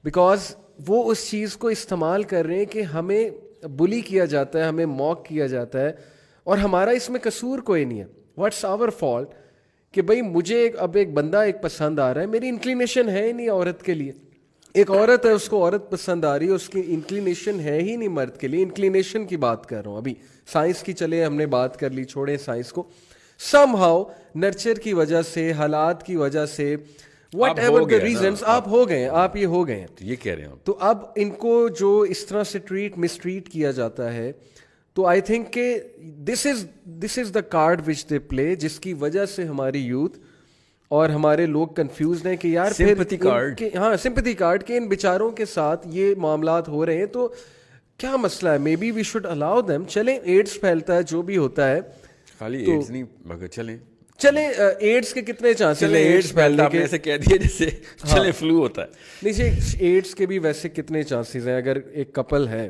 بیکاز وہ اس چیز کو استعمال کر رہے ہیں کہ ہمیں بلی کیا جاتا ہے ہمیں موک کیا جاتا ہے اور ہمارا اس میں قصور کوئی نہیں ہے واٹس آور فالٹ کہ بھائی مجھے ایک اب ایک بندہ ایک پسند آ رہا ہے میری انکلینیشن ہے ہی نہیں عورت کے لیے ایک عورت ہے اس کو عورت پسند آ رہی ہے اس کی انکلینیشن ہے ہی نہیں مرد کے لیے انکلینیشن کی بات کر رہا ہوں ابھی سائنس کی چلے ہم نے بات کر لی چھوڑیں سائنس کو سم ہاؤ نرچر کی وجہ سے حالات کی وجہ سے واٹ ایور دا ریزنس آپ ہو گئے آپ یہ ہو گئے یہ کہہ رہے ہیں تو اب ان کو جو اس طرح سے ٹریٹ مسٹریٹ کیا جاتا ہے تو آئی تھنک کہ this is this is the card which they play جس کی وجہ سے ہماری یوتھ اور ہمارے لوگ کنفیوز ہیں کہ یار سمپتی سمپتی کارڈ ہاں کارڈ کے ان بیچاروں کے ساتھ یہ معاملات ہو رہے ہیں تو کیا مسئلہ ہے maybe we should allow them چلیں ایڈس پھیلتا ہے جو بھی ہوتا ہے خالی ایڈس ایڈس نہیں مگر چلیں کے کتنے چانس دیا جیسے فلو ہاں۔ ہوتا ہے ایڈس کے بھی ویسے کتنے چانسز ہیں اگر ایک کپل ہے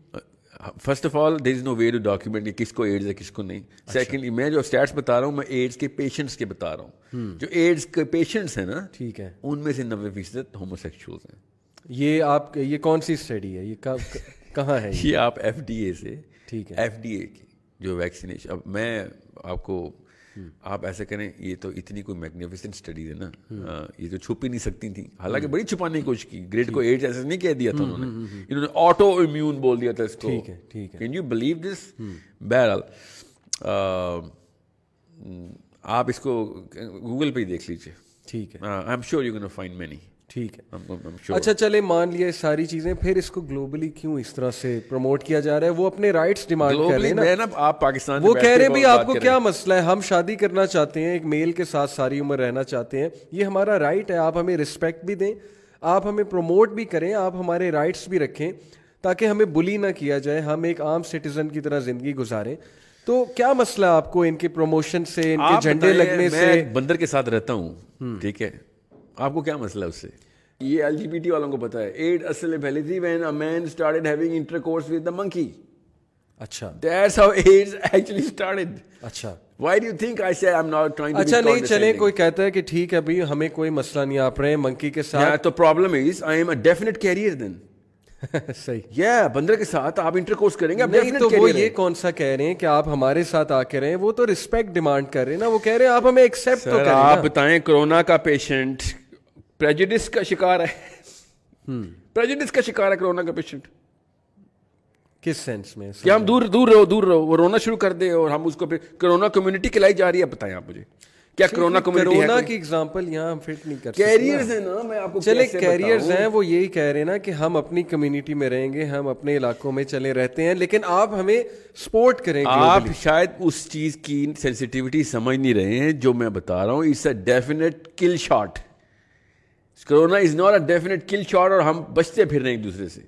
first of all there is no way to document کہ کس کو ایڈز ہے کس کو نہیں سیکنڈلی اچھا۔ میں جو اسٹیٹس بتا رہا ہوں میں ایڈز کے پیشنٹس کے بتا رہا ہوں جو ایڈز کے پیشنٹس ہیں نا ٹھیک ہے ان میں سے نوے فیصد ہومو سیکچوئلس ہیں یہ آپ یہ کون سی اسٹڈی ہے یہ کہاں ہے یہ آپ ایف ڈی اے سے ٹھیک ہے ایف ڈی اے کی جو ویکسینیشن اب میں آپ کو آپ ایسے کریں یہ تو اتنی کوئی میگنیفیسنٹ اسٹڈیز ہے نا ہاں، یہ تو چھپ ہی نہیں سکتی تھیں حالانکہ بڑی چھپانے کی کوشش کی گریٹ کو ایڈ ایسے نہیں کہہ دیا تھا انہوں نے انہوں نے آٹو امیون بول دیا تھا اس کو ٹھیک ہے ٹھیک کین یو بلیو دس بہرحال آپ اس کو گوگل پہ ہی دیکھ لیجیے ٹھیک ہے I'm sure you can find many ٹھیک ہے اچھا چلے مان لیے ساری چیزیں پھر اس کو گلوبلی کیوں اس طرح سے پروموٹ کیا جا رہا ہے وہ اپنے رائٹس ڈیمانڈ وہ کہہ رہے ہیں آپ کو کیا مسئلہ ہے ہم شادی کرنا چاہتے ہیں ایک میل کے ساتھ ساری عمر رہنا چاہتے ہیں یہ ہمارا رائٹ ہے آپ ہمیں رسپیکٹ بھی دیں آپ ہمیں پروموٹ بھی کریں آپ ہمارے رائٹس بھی رکھیں تاکہ ہمیں بلی نہ کیا جائے ہم ایک عام سٹیزن کی طرح زندگی گزاریں تو کیا مسئلہ آپ کو ان کے پروموشن سے ان کے جھنڈے لگنے سے بندر کے ساتھ رہتا ہوں ٹھیک ہے مسئلہ نہیں آپ رہے کے بندر کے ساتھ یہ کون سا کہہ رہے ہیں کہ آپ ہمارے ساتھ آ ہیں وہ تو ریسپیکٹ ڈیمانڈ کر رہے ہیں وہ کہہ رہے آپ ہمیں کرونا کا پیشنٹ پریجڈس کا شکار ہے پریجڈس کا شکار ہے کرونا کا پیشنٹ کس سینس میں کہ ہم دور دور رہو دور رہو وہ رونا شروع کر دے اور ہم اس کو پھر کرونا کمیونٹی کھلائی جا رہی ہے بتائیں آپ مجھے کیا کرونا کمیونٹی کرونا کی ایگزامپل یہاں ہم فٹ نہیں کر کیریئرز ہیں نا میں آپ کو چلے کیریئرز ہیں وہ یہی کہہ رہے ہیں نا کہ ہم اپنی کمیونٹی میں رہیں گے ہم اپنے علاقوں میں چلے رہتے ہیں لیکن آپ ہمیں سپورٹ کریں گے آپ شاید اس چیز کی سینسٹیوٹی سمجھ نہیں رہے ہیں جو میں بتا رہا ہوں it's a definite kill shot corona is not a definite kill shot اور ہم بچتے پھر رہے ہیں ایک دوسرے سے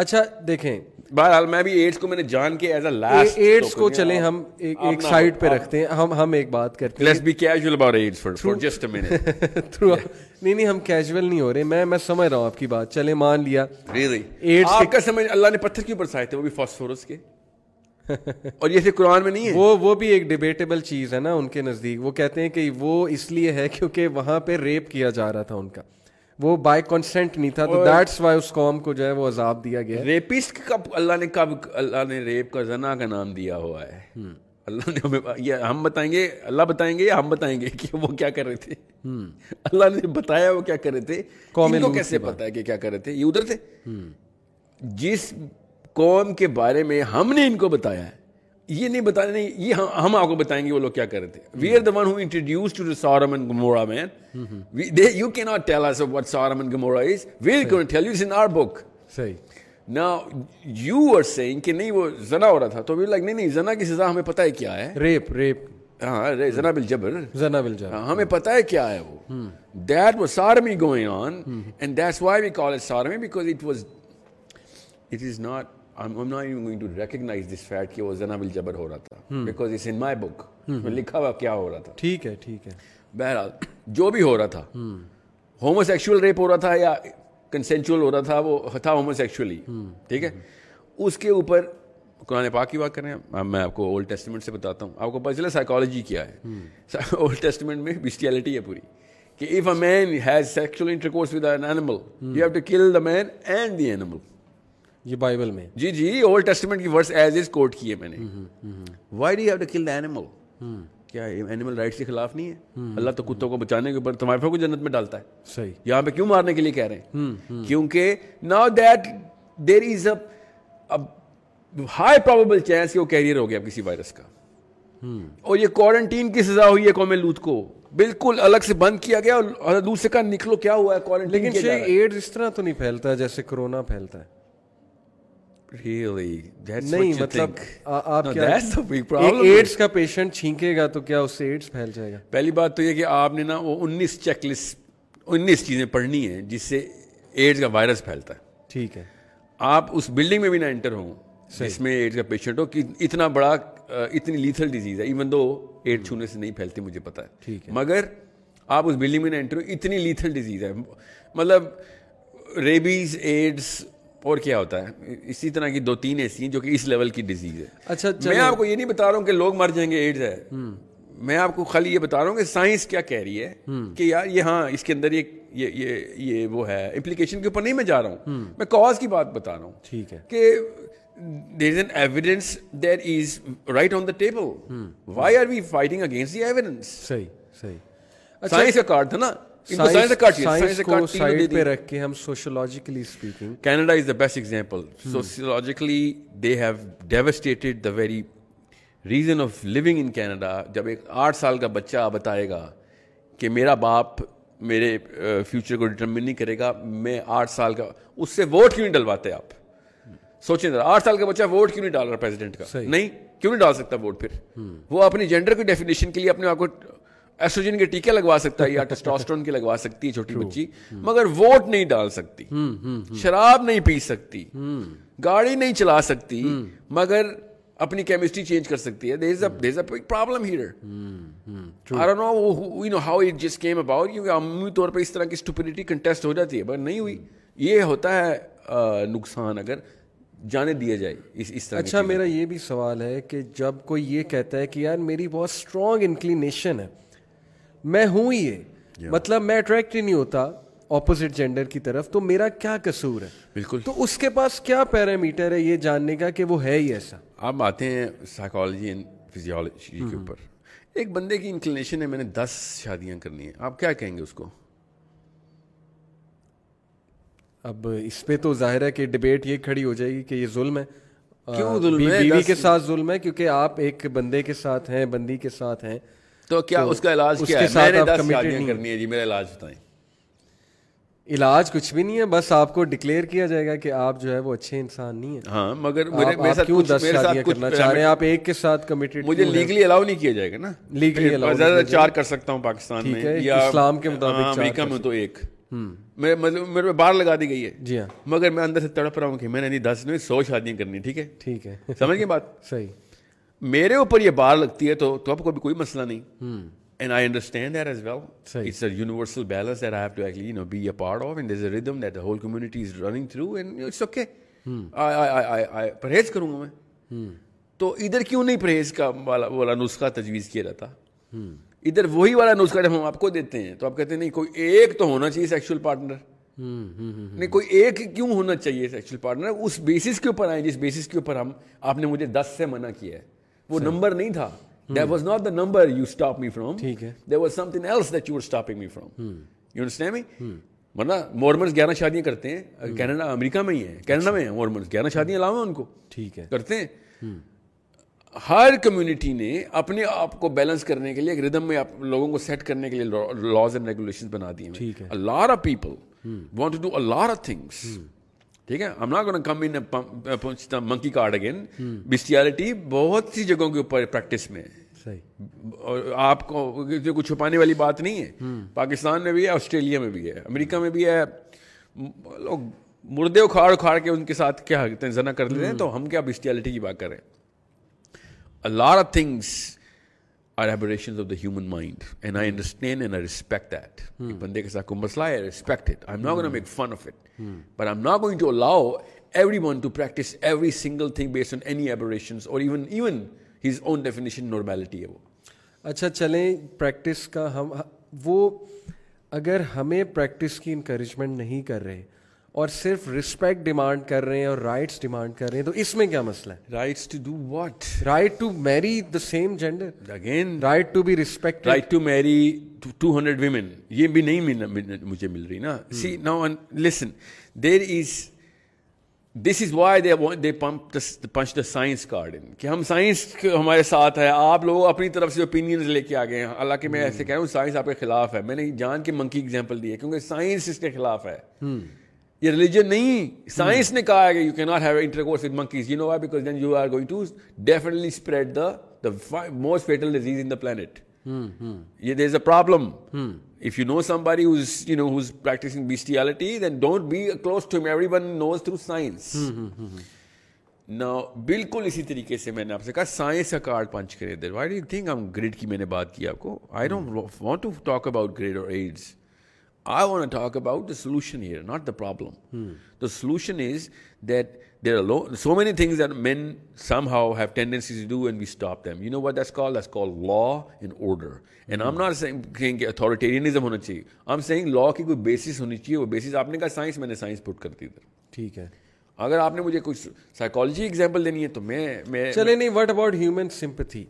اچھا دیکھیں بہرحال میں بھی ایڈس کو میں نے جان کے ایز اے لاسٹ ایڈس کو چلیں ہم ایک ایک سائڈ پہ رکھتے ہیں ہم ہم ایک بات کرتے ہیں let's be casual about AIDS for for just a minute through نہیں نہیں ہم کیجول نہیں ہو رہے میں میں سمجھ رہا ہوں آپ کی بات چلیں مان لیا ریلی ایڈس کا سمجھ اللہ نے پتھر کیوں برسائے تھے وہ بھی فاسفورس کے اور یہ صرف قرآن میں نہیں ہے وہ وہ بھی ایک ڈبیٹیبل چیز ہے نا ان کے نزدیک وہ کہتے ہیں کہ وہ اس لیے ہے کیونکہ وہاں پہ ریپ کیا جا رہا تھا ان کا وہ بائی کنسنٹ نہیں تھا تو دیٹس وائی اس قوم کو جو ہے وہ عذاب دیا گیا ریپسٹ کب اللہ نے کب اللہ نے ریپ کا زنا کا نام دیا ہوا ہے اللہ نے ہمیں یہ ہم بتائیں گے اللہ بتائیں گے یا ہم بتائیں گے کہ وہ کیا کر رہے تھے اللہ نے بتایا وہ کیا کر رہے تھے ان کو کیسے پتا ہے کہ کیا کر رہے تھے یہ ادھر تھے جس قوم کے بارے میں ہم نے ان کو بتایا ہے یہ نہیں بتایا نہیں یہ ہم, آپ کو بتائیں گے وہ لوگ کیا کر رہے تھے we are the one who introduce to Sodom and Gomorrah man you can not tell us what Sodom and Gomorrah is we are gonna tell you in our book صحیح نا یو آر سینگ کہ نہیں وہ زنا ہو رہا تھا تو وی لائک نہیں نہیں زنا کی سزا ہمیں پتہ ہے کیا ہے ریپ ریپ ہاں زنا بل زنا بل ہاں، ہمیں پتہ ہے کیا ہے وہ that was sodomy going on and that's why we call it sodomy because it was it is not لکھا ہو رہا تھا بہرحال جو بھی ہو رہا تھا وہ تھا ہومو سیکچولی اس کے اوپر قرآن پاک کی بات کریں میں آپ کو اولڈ ٹیسٹمنٹ سے بتاتا ہوں آپ کو پتا چلا سائیکالوجی کیا ہے اولڈ ٹیسٹمنٹ میں ہے پوری کہ if a man man has intercourse with an animal animal you have to kill the and دی یہ بائبل میں جی جی اولڈ ٹیسٹمنٹ کی ورس ایز از کوٹ کیے میں نے why D have to kill the animal کیا اینیمل رائٹس کے خلاف نہیں ہے اللہ تو کتوں کو بچانے کے اوپر تمائفہ کو جنت میں ڈالتا ہے صحیح یہاں پہ کیوں مارنے کے لیے کہہ رہے ہیں کیونکہ now that there is a high probable chance کہ وہ کیریئر ہو گیا کسی وائرس کا اور یہ کوارنٹین کی سزا ہوئی ہے قوم لوت کو بالکل الگ سے بند کیا گیا اور لوت سے کہا نکلو کیا ہوا ہے کوارنٹین لیکن ایڈز اس طرح تو نہیں پھیلتا جیسے کرونا پھیلتا ہے چھینکے گا تو کیا آپ نے پڑھنی ہے جس سے ایڈس کا وائرس پھیلتا ہے ہے ٹھیک آپ اس بلڈنگ میں بھی نہ انٹر ہوں جس میں ایڈس کا پیشنٹ ہو کہ اتنا بڑا اتنی لیتل ڈیزیز ہے ایون دو ایڈ چھونے سے نہیں پھیلتی مجھے پتا ٹھیک ہے مگر آپ اس بلڈنگ میں نہ انٹر ہو اتنی لیتل ڈیزیز ہے مطلب ریبیز ایڈس اور کیا ہوتا ہے اسی طرح کی دو تین ایسی ہیں جو کہ اس لیول کی ڈیزیز ہے اچھا،, اچھا میں آپ کو یہ نہیں بتا رہا ہوں کہ لوگ مر جائیں گے ایڈز ہے میں آپ کو خالی یہ بتا رہا ہوں کہ سائنس کیا کہہ رہی ہے کہ یار یہ ہاں اس کے اندر یہ یہ یہ وہ ہے امپلیکیشن کے اوپر نہیں میں جا رہا ہوں میں کاز کی بات بتا رہا ہوں ٹھیک ہے کہ there is an evidence there is right on the table why are we fighting against the evidence صحیح صحیح سائنس اچھا۔ کا کارڈ تھا نا Canada very reason of in جب ایک آٹھ سال کا بچہ بتائے گا کہ میرا باپ میرے فیوچر کو ڈٹرمن نہیں کرے گا میں آٹھ سال کا اس سے ووٹ کیوں نہیں ڈلواتے آپ سوچیں ذرا آٹھ سال کا بچہ ووٹ کیوں نہیں ڈال رہا پریزیڈنٹ کا نہیں کیوں نہیں ڈال سکتا ووٹ پھر وہ اپنی جینڈر کی ڈیفینیشن کے لیے اپنے آپ کو ایسوجن کے ٹیکے لگوا سکتا ہے یا لگوا سکتی ہے چھوٹی بچی hmm. مگر ووٹ نہیں ڈال سکتی hmm, hmm, شراب نہیں پی سکتی گاڑی نہیں چلا سکتی مگر اپنی کیمسٹری چینج کر سکتی ہے there there is is problem عمومی طور پہ اس طرح کی اسٹوپلٹی کنٹیسٹ ہو جاتی ہے بٹ نہیں ہوئی یہ ہوتا ہے نقصان اگر جانے دیا جائے اس اس طرح اچھا میرا یہ بھی سوال ہے کہ جب کوئی یہ کہتا ہے کہ یار میری بہت اسٹرانگ انکلینیشن ہے میں ہوں ہی مطلب میں اٹریکٹ ہی نہیں ہوتا اپوزٹ جینڈر کی طرف تو میرا کیا قصور ہے بالکل تو اس کے پاس کیا پیرامیٹر ہے یہ جاننے کا کہ وہ ہے ہی ایسا آپ آتے ہیں سائیکالوجی اینڈ فزیولوجی کے اوپر ایک بندے کی انکلینیشن ہے میں نے دس شادیاں کرنی ہیں آپ کیا کہیں گے اس کو اب اس پہ تو ظاہر ہے کہ ڈبیٹ یہ کھڑی ہو جائے گی کہ یہ ظلم ہے کیوں ظلم ہے بیوی کے ساتھ ظلم ہے کیونکہ آپ ایک بندے کے ساتھ ہیں بندی کے ساتھ ہیں تو کیا اس کا علاج کیا ہے کرنی ہے جی میرا علاج بتائیں علاج کچھ بھی نہیں ہے بس آپ کو ڈکلیئر کیا جائے گا کہ آپ جو ہے وہ اچھے انسان نہیں ہیں ہاں مگر کیوں دس شادیاں کرنا چاہ رہے ہیں آپ ایک کے ساتھ مجھے لیگلی الاؤ نہیں کیا جائے گا نا لیگلی چار کر سکتا ہوں پاکستان میں یا اسلام کے مطابق ہاں، امریکہ میں تو ایک مطلب میرے پہ باہر لگا دی گئی ہے جی ہاں مگر میں اندر سے تڑپ رہا ہوں کہ میں نے دس نہیں سو شادیاں کرنی ٹھیک ہے ٹھیک ہے سمجھ گئے بات صحیح میرے اوپر یہ بار لگتی ہے تو تو آپ کو بھی کوئی مسئلہ نہیں and I understand that as well it's a universal balance that I have to actually you know be a part of and there's a rhythm that the whole community is running through and it's okay پرہیز کروں گا میں تو ادھر کیوں نہیں پرہیز کا والا والا نسخہ تجویز کیا جاتا ادھر وہی والا نسخہ جب ہم آپ کو دیتے ہیں تو آپ کہتے ہیں نہیں کوئی ایک تو ہونا چاہیے سیکچوئل پارٹنر نہیں کوئی ایک کیوں ہونا چاہیے سیکچوئل پارٹنر اس بیسس کے اوپر آئیں جس بیسس کے اوپر ہم آپ نے مجھے دس سے منع کیا ہے وہ نمبر نہیں تھا that was not the number you stop me from ٹھیک ہے there was something else that you are stopping me from you understand me ورنہ مورمنس گیارہ شادیاں کرتے ہیں کینیڈا امریکہ میں ہی ہیں کینیڈا میں ہیں مورمنس گیارہ شادیاں علاوہ ان کو ٹھیک ہے کرتے ہیں ہر کمیونٹی نے اپنے آپ کو بیلنس کرنے کے لیے ایک ردم میں لوگوں کو سیٹ کرنے کے لیے لاز اینڈ ریگولیشن بنا دیے ہیں lot of people want to do lot of things ٹھیک ہے ہم نہ کون کم in monkey card again bestiality بہت سی جگہوں کے اوپر پریکٹس میں اور آپ کو کچھ چھپانے والی بات نہیں ہے پاکستان میں بھی ہے آسٹریلیا میں بھی ہے امریکہ میں بھی ہے لوگ مردے اکھاڑ اکھاڑ کے ان کے ساتھ کیا زنا کر لیتے ہیں تو ہم کیا بسٹیالٹی کی بات کریں lot of things are aberration of the human mind and I understand and I respect that بندے کے ساتھ کوئی مسئلہ ہے respect it I am not going make fun of it but I am not going to allow every one to practice every single thing based on any aberrations اور even even his own definition normality ہے وہ اچھا چلیں practice کا ہم وہ اگر ہمیں پریکٹس کی انکریجمنٹ نہیں کر رہے اور صرف رسپیکٹ ڈیمانڈ کر رہے ہیں اور رائٹس ڈیمانڈ کر رہے ہیں تو اس میں کیا مسئلہ ہے rights to do what right to marry the same gender again right to be respect right to marry two hundred women یہ بھی نہیں مل, مجھے مل رہی نا سی نا listen there is this is why they they pump punch the science card in کہ ہم سائنس ہمارے ساتھ ہے آپ لوگ اپنی طرف سے اوپینینز لے کے آ گئے ہیں حالانکہ میں hmm. ایسے کہہ رہا ہوں سائنس آپ کے خلاف ہے میں نے جان کے منکی اگزامپل دی ہے کیونکہ سائنس اس کے خلاف ہے hmm. یہ ریلیجن نہیں سائنس hmm. نے کہا ہے کہ you can not have intercourse with monkeys you know why because then you are going to definitely spread the the most fatal disease in the planet یہ there is a problem if you know somebody who's you know who's practicing bestiality then don't be close to everyone knows through science نہ بالکل اسی طریقے سے میں نے آپ سے کہا سائنس کا کارڈ پنچ کرے دیر وائی ڈو تھنک ہم گریڈ کی میں نے بات کی آپ کو I don't want to talk about greed اور ایڈس سولوشن اتھارٹیرینزم ہونا چاہیے لا کی کوئی بیسس ہونی چاہیے وہ آپ نے کہا سائنس میں نے کر دی ادھر ٹھیک ہے اگر آپ نے مجھے کچھ سائیکالوجی ایگزامپل دینی ہے تو میں چلے نہیں وٹ اباؤٹ ہیومن سمپتھی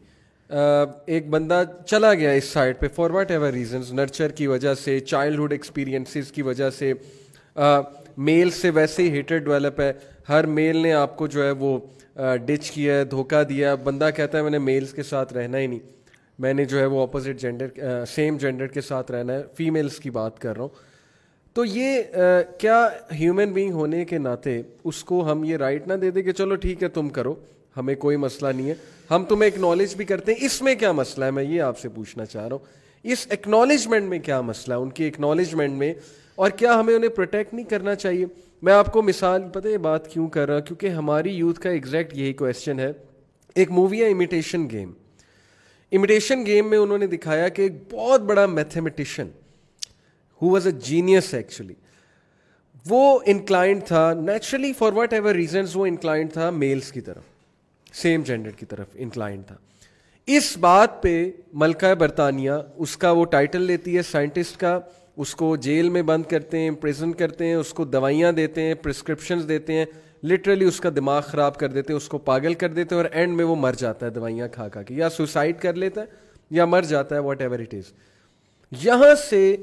ایک بندہ چلا گیا اس سائڈ پہ for whatever reasons nurture کی وجہ سے چائلڈہڈ ایکسپیرینسز کی وجہ سے میل سے ویسے ہی ہیٹر ڈیولپ ہے ہر میل نے آپ کو جو ہے وہ ڈچ کیا ہے دھوکہ دیا بندہ کہتا ہے میں نے میلس کے ساتھ رہنا ہی نہیں میں نے جو ہے وہ اپوزٹ جینڈر سیم جینڈر کے ساتھ رہنا ہے فیمیلس کی بات کر رہا ہوں تو یہ کیا ہیومن بینگ ہونے کے ناطے اس کو ہم یہ رائٹ نہ دے دیں کہ چلو ٹھیک ہے تم کرو ہمیں کوئی مسئلہ نہیں ہے ہم تمہیں اکنالج بھی کرتے ہیں اس میں کیا مسئلہ ہے میں یہ آپ سے پوچھنا چاہ رہا ہوں اس اکنالجمنٹ میں کیا مسئلہ ہے ان کی اکنالجمنٹ میں اور کیا ہمیں انہیں پروٹیکٹ نہیں کرنا چاہیے میں آپ کو مثال پتہ یہ بات کیوں کر رہا ہوں کیونکہ ہماری یوتھ کا ایگزیکٹ یہی کویشچن ہے ایک مووی ہے امیٹیشن گیم امیٹیشن گیم میں انہوں نے دکھایا کہ ایک بہت بڑا mathematician who was a genius actually وہ انکلائنڈ تھا naturally for whatever reasons وہ انکلائنڈ تھا میلس کی طرف سیم جینڈر کی طرف انکلائن تھا اس بات پہ ملکہ برطانیہ اس کا وہ ٹائٹل لیتی ہے سائنٹسٹ کا اس کو جیل میں بند کرتے ہیں پریزن کرتے ہیں اس کو دوائیاں دیتے ہیں پرسکرپشنز دیتے ہیں لٹرلی اس کا دماغ خراب کر دیتے ہیں اس کو پاگل کر دیتے ہیں اور اینڈ میں وہ مر جاتا ہے دوائیاں کھا کھا کے یا سوسائڈ کر لیتا ہے یا مر جاتا ہے واٹ ایور اٹ از یہاں سے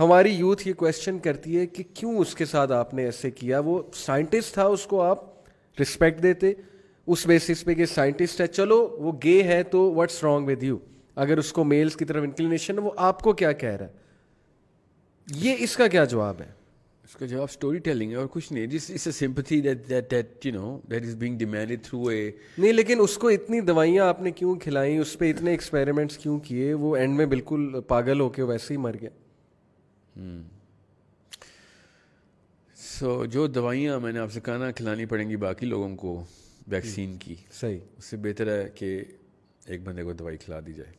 ہماری یوتھ یہ کوشچن کرتی ہے کہ کیوں اس کے ساتھ آپ نے ایسے کیا وہ سائنٹسٹ تھا اس کو آپ رسپیکٹ دیتے اس بیسس پہ کہ سائنٹسٹ ہے چلو وہ گے ہے تو واٹس رانگ ود یو اگر اس کو میلس کی طرف انکلینیشن وہ آپ کو کیا کہہ رہا ہے یہ اس کا کیا جواب ہے اس کا جواب اسٹوری ٹیلنگ ہے اور کچھ نہیں جس اس سمپتھی نہیں لیکن اس کو اتنی دوائیاں آپ نے کیوں کھلائیں اس پہ اتنے ایکسپیریمنٹس کیوں کیے وہ اینڈ میں بالکل پاگل ہو کے ویسے ہی مر گیا سو جو دوائیاں میں نے آپ سے کھانا کھلانی پڑیں گی باقی لوگوں کو ویکسین hmm. کی صحیح اس سے بہتر ہے کہ ایک بندے کو دوائی کھلا دی جائے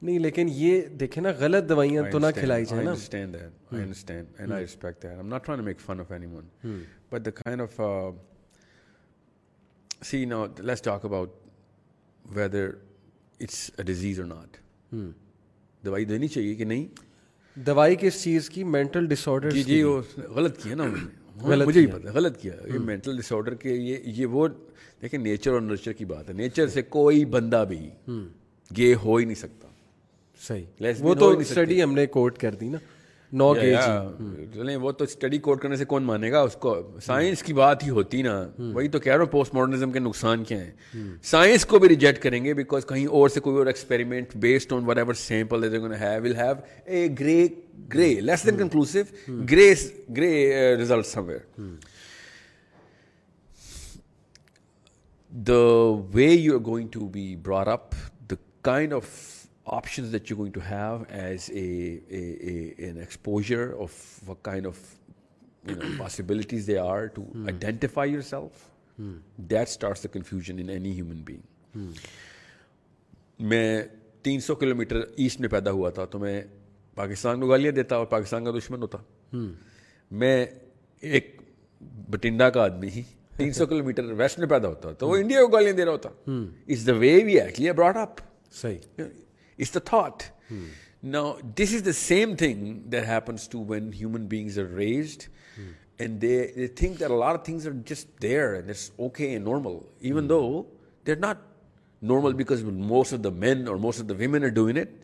نہیں لیکن یہ دیکھیں نا غلط دوائیاں تو نہ کھلائی جائیں نا understand that I understand and I respect that I am not trying to make fun of any one but the kind of see no let's talk about whether it's a disease or not دوائی دینی چاہیے کہ نہیں دوائی کس چیز کی mental disorder جی جی وہ غلط کی ہے نا انہوں نے مجھے ہی پتا غلط کیا یہ مینٹل ڈس آڈر کے یہ وہ دیکھیں نیچر اور نیچر کی بات ہے نیچر سے کوئی بندہ بھی گے ہو ہی نہیں سکتا صحیح وہ تو اسٹڈی ہم نے کوٹ کر دی نا نو کے جی چلیں وہ تو اسٹڈی کوٹ کرنے سے کون مانے گا اس کو سائنس کی بات ہی ہوتی نا وہی تو کہہ رہا ہوں پوسٹ ماڈرنزم کے نقصان کیا ہیں سائنس کو بھی ریجیکٹ کریں گے بیکاز کہیں اور سے کوئی اور experiment based on whatever sample have a grey grey less than conclusive grey grey result somewhere the way you are going to be brought up the kind of options that you're going to have as a, a, a an exposure of what kind of you know possibilities they are to mm. identify yourself mm. that starts the confusion in any human being hmm. میں تین سو kilometre east میں پیدا ہوا تھا تو میں پاکستان کو گالیاں دیتا اور پاکستان کا دشمن ہوتا hmm. میں ایک بٹنڈا کا آدمی ہی تین سو کلو میٹر ویسٹ میں پیدا ہوتا تو وہ انڈیا hmm. کو گالیاں دے رہا ہوتا it's the way we actually brought up صحیح It's the thought. Hmm. Now, this is the same thing that happens to when human beings are raised, hmm. and they think that a lot of things are just there and it's okay and normal, even hmm. though they're not normal, because most of the men or most of the women are doing it.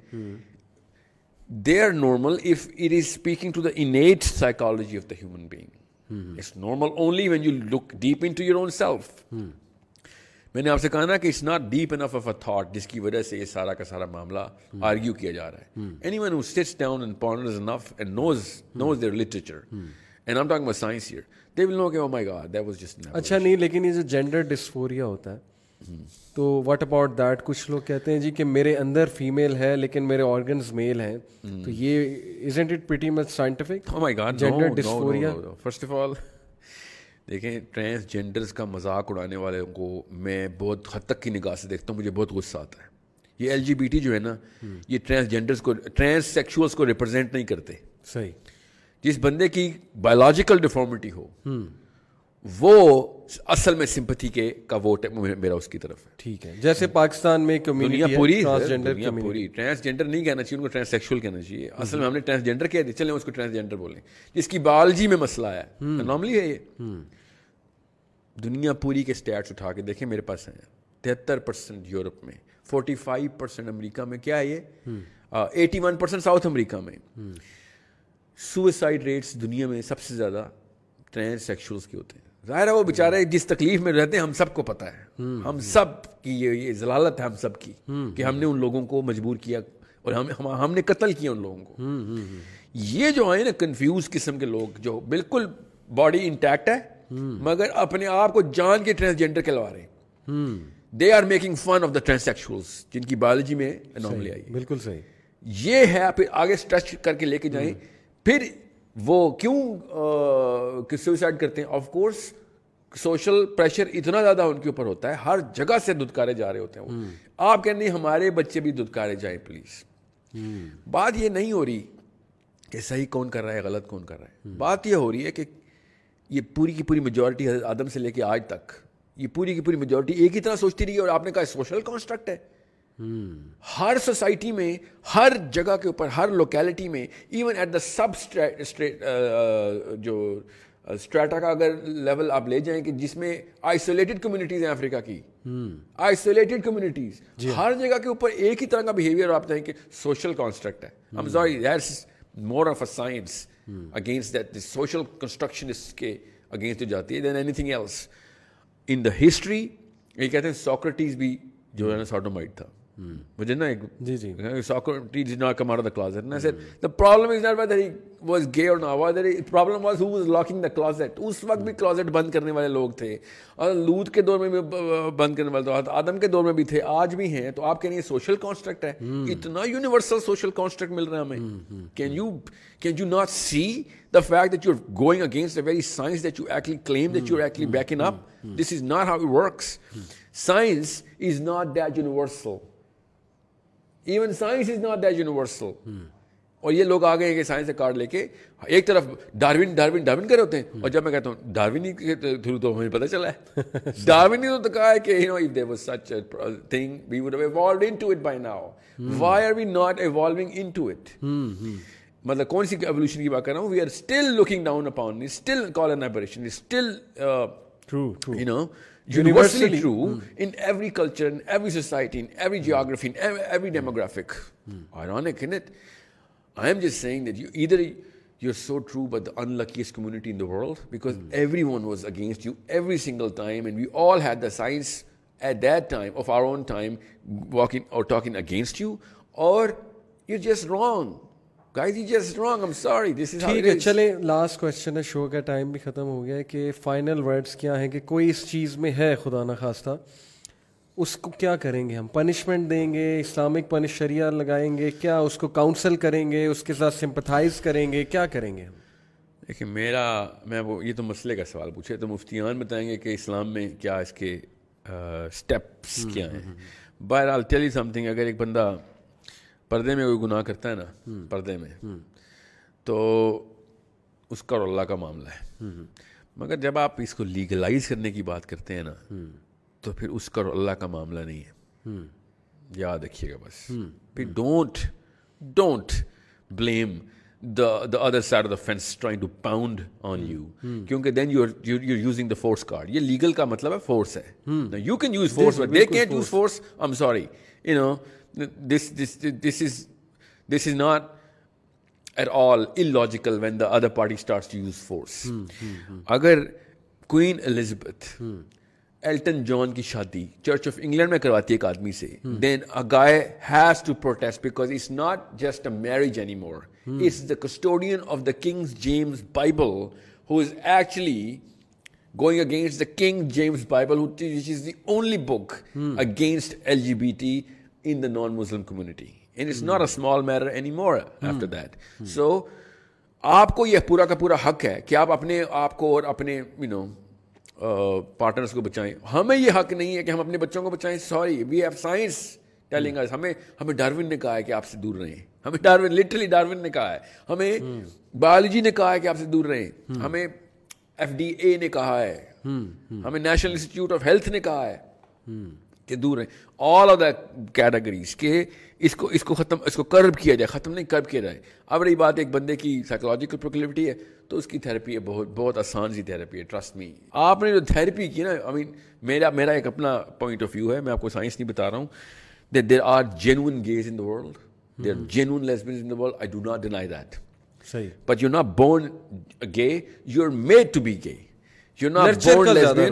They're normal if it is speaking to the innate psychology of the human being. It's normal only when you look deep into your own self. میں نے آپ سے کہا نا کہ it's not deep enough of a thought جس کی وجہ سے یہ سارا کا سارا معاملہ آرگیو کیا جا رہا ہے anyone sits down and ponders enough and knows knows their literature and um talk talking about science here they will know کہ او my God that was just اچھا نہیں لیکن یہ جو جینڈر ڈسفوریا ہوتا ہے hmm. تو واٹ اباؤٹ دیٹ کچھ لوگ کہتے ہیں جی کہ میرے اندر فیمیل ہے لیکن میرے آرگنز میل ہیں تو hmm. یہ is ain't it pretty much scientific gender dysphoria first of all دیکھیں ٹرانسجینڈرز کا مذاق اڑانے والوں کو میں بہت حد تک کی نگاہ سے دیکھتا ہوں مجھے بہت غصہ آتا ہے یہ ایل جی بی ٹی جو ہے نا یہ ٹرانسجینڈرس کو ٹرانس سیکشولس کو ریپرزینٹ نہیں کرتے صحیح جس بندے کی بایولوجیکل ڈیفارمیٹی ہو وہ اصل میں سمپتی کے کا ووٹ ہے میرا اس کی طرف ٹھیک ہے جیسے پاکستان میں ہے پوری ٹرانسجینڈر نہیں کہنا چاہیے ان کو ٹرانس سیکشول کہنا چاہیے اصل میں ہم نے ٹرانسجینڈر کو ٹرانسجینڈر بولیں جس کی بالجی میں مسئلہ ہے نارملی ہے یہ دنیا پوری کے اسٹیٹس اٹھا کے دیکھیں میرے پاس ہیں تہتر پرسینٹ یورپ میں فورٹی فائیو پرسینٹ امریکہ میں کیا ہے یہ eighty one percent South America میں سوئسائڈ ریٹس دنیا میں سب سے زیادہ ٹرانس سیکشولس کے ہوتے ہیں ظاہر ہے وہ بےچارے جس تکلیف میں رہتے ہیں ہم سب کو پتا ہے ہم سب کی یہ ضلالت ہے ہم سب کی کہ ہم نے ان لوگوں کو مجبور کیا اور ہم نے قتل کیا ان لوگوں کو یہ جو ہے نا کنفیوز قسم کے لوگ جو بالکل باڈی انٹیکٹ ہے مگر اپنے آپ کو جان کے ٹرانسجینڈر کے لوا رہے ہیں they are making fun of the transsexuals جن کی بایولوجی میں آئی بالکل صحیح یہ ہے پھر آگے اسٹریچ کر کے لے کے جائیں پھر وہ کیوں سوسائڈ کرتے ہیں آف کورس سوشل پریشر اتنا زیادہ ان کے اوپر ہوتا ہے ہر جگہ سے دھدکارے جا رہے ہوتے ہیں آپ کہیں ہمارے بچے بھی دھدکارے جائیں پلیز بات یہ نہیں ہو رہی کہ صحیح کون کر رہا ہے غلط کون کر رہا ہے بات یہ ہو رہی ہے کہ یہ پوری کی پوری میجورٹی آدم سے لے کے آج تک یہ پوری کی پوری میجورٹی ایک ہی طرح سوچتی رہی ہے اور آپ نے کہا سوشل کانسٹرکٹ ہے ہر سوسائٹی میں ہر جگہ کے اوپر ہر لوکیلٹی میں ایون ایٹ دا سب جو اسٹریٹا کا اگر لیول آپ لے جائیں کہ جس میں آئسولیٹڈ کمیونٹیز ہیں افریقہ کی جی آئسولیٹڈ ہاں۔ کمیونٹیز ہر جگہ کے اوپر ایک ہی طرح کا بہیویئر آپ کہیں کہ سوشل کانسٹرکٹ ہے more of a science against that social construction کے اگینسٹ جو جاتی ہے then anything else in the history یہ کہتے ہیں سوکرٹیز بھی جو ہے نا ساٹو تھا مجھے نا ایک جی جی come out of the problem is not whether he was gay or not whether problem was was who locking the closet closet اس وقت بھی بند کرنے والے لوگ تھے اور لوڈ کے دور میں بھی بند کرنے والے تھے آدم کے دور میں بھی تھے آج بھی ہیں تو آپ سوشل سوشل کانسٹرکٹ کانسٹرکٹ ہے اتنا یونیورسل مل کے ہمیں can you can you you not see the fact that going against very science science that that that you you actually actually claim up this is is not not how works universal even science is not that universal اور یہ لوگ آ گئے کہ سائنس سے card لے کے ایک طرف ڈاروین ڈاروین ڈاروین کرے ہوتے ہیں اور جب میں کہتا ہوں ڈاروین کے تھرو تو ہمیں پتہ چلا ہے ڈاروین نے تو کہا ہے کہ you know if there was such a thing we would have evolved into it by now why are we not evolving into it مطلب کون سی ایولیوشن کی بات کر رہا ہوں we are still looking down upon still calling aberration still true true you know universally true hmm. in every culture, in every society, in every geography, in every demographic. Hmm. Ironic, isn't it? I am just saying that you're so true, but the unluckiest community in the world, because hmm. everyone was against you every single time, and we all had the signs at that time of our own time walking or talking against you, or you're just wrong. ہے چلیں last show کا time بھی ختم ہو گیا کہ final words کیا ہیں کہ کوئی اس چیز میں ہے خدا نخواستہ اس کو کیا کریں گے ہم پنشمنٹ دیں گے اسلامک پنش شریعہ لگائیں گے کیا اس کو کاؤنسل کریں گے اس کے ساتھ سمپتھائز کریں گے کیا کریں گے دیکھیے میرا میں وہ یہ تو مسئلے کا سوال پوچھے تو مفتیان بتائیں گے کہ اسلام میں کیا اس کے اسٹیپس کیا ہیں بہرحال ٹیلی سم تھنگ اگر ایک بندہ پردے میں کوئی گناہ کرتا ہے نا پردے میں تو اس کا اور اللہ کا معاملہ ہے مگر جب آپ اس کو لیگلائز کرنے کی بات کرتے ہیں نا تو پھر اس کا اور اللہ کا معاملہ نہیں ہے یاد رکھیے گا بس پھر don't don't blame the the other side of the fence trying to pound on you کیونکہ then you you using the force card یہ لیگل کا مطلب ہے فورس ہے you you can use force force I am sorry no this this this is this is not at all in logical when the other party use force اگر queen Elizabeth Elton John کی شادی church of England میں کرواتی ہے ایک آدمی سے then a guy has to protest because it's not just a marriage any more it's the custodian of the king's James Bible who is actually going against the King James Bible which is the only book against L G B T in the non Muslim community. And it's not a hmm. small matter anymore hmm. after that. Hmm. So آپ کو یہ پورا کا پورا حق ہے کہ آپ اپنے آپ کو اور اپنے یو نو پارٹنرس کو بچائیں ہمیں یہ حق نہیں ہے کہ ہم اپنے بچوں کو بچائیں sorry we have science telling us ہمیں ہمیں ڈاروین نے کہا ہے کہ آپ سے دور رہیں ہمیں ڈاروین لٹرلی ڈاروین نے کہا ہے ہمیں بایولوجی نے کہا ہے کہ آپ سے دور رہیں ہمیں ایف ڈی اے نے کہا ہے ہمیں نیشنل انسٹیٹیوٹ آف ہیلتھ نے کہا ہے کہ دور ہیں آل آف دا کیٹیگریز کہ اس کو اس کو ختم اس کو کرب کیا جائے ختم نہیں کرب کیا جائے اب رہی بات ایک بندے کی سائیکولوجیکل پروکلیوٹی ہے تو اس کی تھیراپی ہے بہت بہت آسان سی تھراپی ہے ٹرسٹ می آپ نے جو تھیراپی کی نا آئی مین میرا میرا ایک اپنا پوائنٹ آف ویو ہے میں آپ کو سائنس نہیں بتا رہا ہوں there are genuine gays in the world genuine in the world I do not deny that صحیح but you not born gay you are made to be gay اگر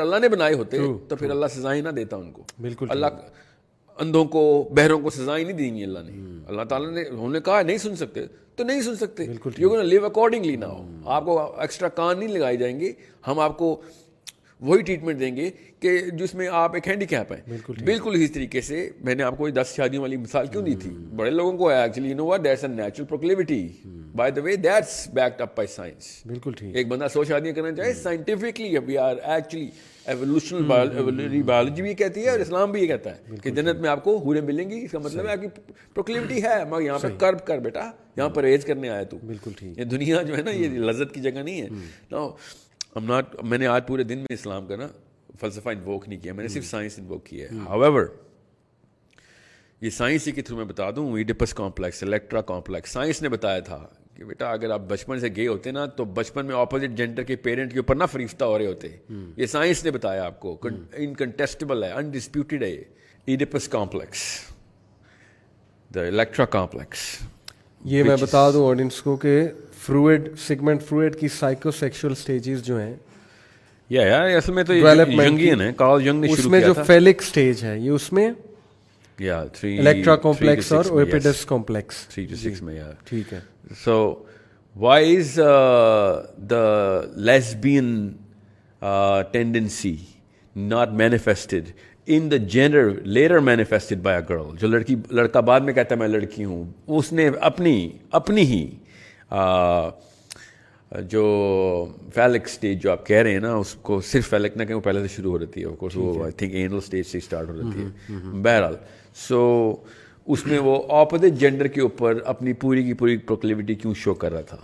اللہ نے بنائے ہوتے تو پھر اللہ نہ دیتا ان کو بالکل اللہ اندھوں کو بہروں کو سزائی نہیں دیں گی اللہ نے اللہ تعالیٰ نے انہوں نے کہا نہیں سن سکتے تو نہیں سن سکتے آپ کو ایکسٹرا کان نہیں جائیں گے ہم آپ کو وہی ٹریٹمنٹ دیں گے کہ جس میں آپ ایک ہینڈی کیپ ہیں بالکل اس طریقے سے میں نے آپ کو دس شادیوں والی مثال کیوں دی تھی بڑے لوگوں کو actually you know what that's a natural proclivity by the way that's backed up by science بالکل ٹھیک ایک بندہ سو شادیاں کرنا چاہے scientifically we are actually evolutionary biology بھی کہتی ہے اور اسلام بھی یہ کہتا ہے کہ جنت میں آپ کو ہورے ملیں گی اس کا مطلب ہے کہ پروکلیوٹی ہے مگر یہاں پہ کرب کر بیٹا یہاں پرہیز کرنے آیا تو بالکل ٹھیک یہ دنیا جو ہے نا یہ لذت کی جگہ نہیں ہے ایم ناٹ میں نے آج پورے دن میں اسلام کا نا فلسفہ انووک نہیں کیا میں نے hmm. صرف سائنس انووک کیا ہے ایور hmm. یہ سائنس ہی کے تھرو میں بتا دوں Oedipus complex Electra complex science نے بتایا تھا کہ بیٹا اگر آپ بچپن سے گئے ہوتے نا تو بچپن میں اپوزٹ جینڈر کے پیرنٹ کے اوپر نہ فریفتہ ہو رہے ہوتے hmm. یہ سائنس نے بتایا آپ کو انکنٹیسٹیبل ہے انڈسپیوٹیڈ ہے Oedipus complex the Electra complex یہ میں بتا دوں آڈینس کو کہ فروئڈ سیگمنٹ فروئڈ کی سائیکو سیکشل اسٹیجز جو ہیں یا یار اصل میں تو ڈیولپمنٹ کارل جنگ نے شروع کیا تھا اس میں جو فیلک سٹیج ہے یہ اس میں یا تھری الیکٹرا کمپلیکس اور اوپیڈس کمپلیکس تھری ٹو سکس میں یار جی, ٹھیک ہے so why is the lesbian tendency not manifested in the gender layer manifested by a girl جو لڑکی لڑکا بعد میں کہتا ہے میں لڑکی ہوں اس نے اپنی اپنی ہی جو فیلک اسٹیج جو آپ کہہ رہے ہیں نا اس کو صرف فیلک نہ کہ پہلے سے شروع ہو رہتی ہے وہ آئی اینل اسٹیج سے اسٹارٹ ہو رہتی ہے بہرحال سو اس میں وہ اپوزٹ جینڈر کے اوپر اپنی پوری کی پوری پروکلیوٹی کیوں شو کر رہا تھا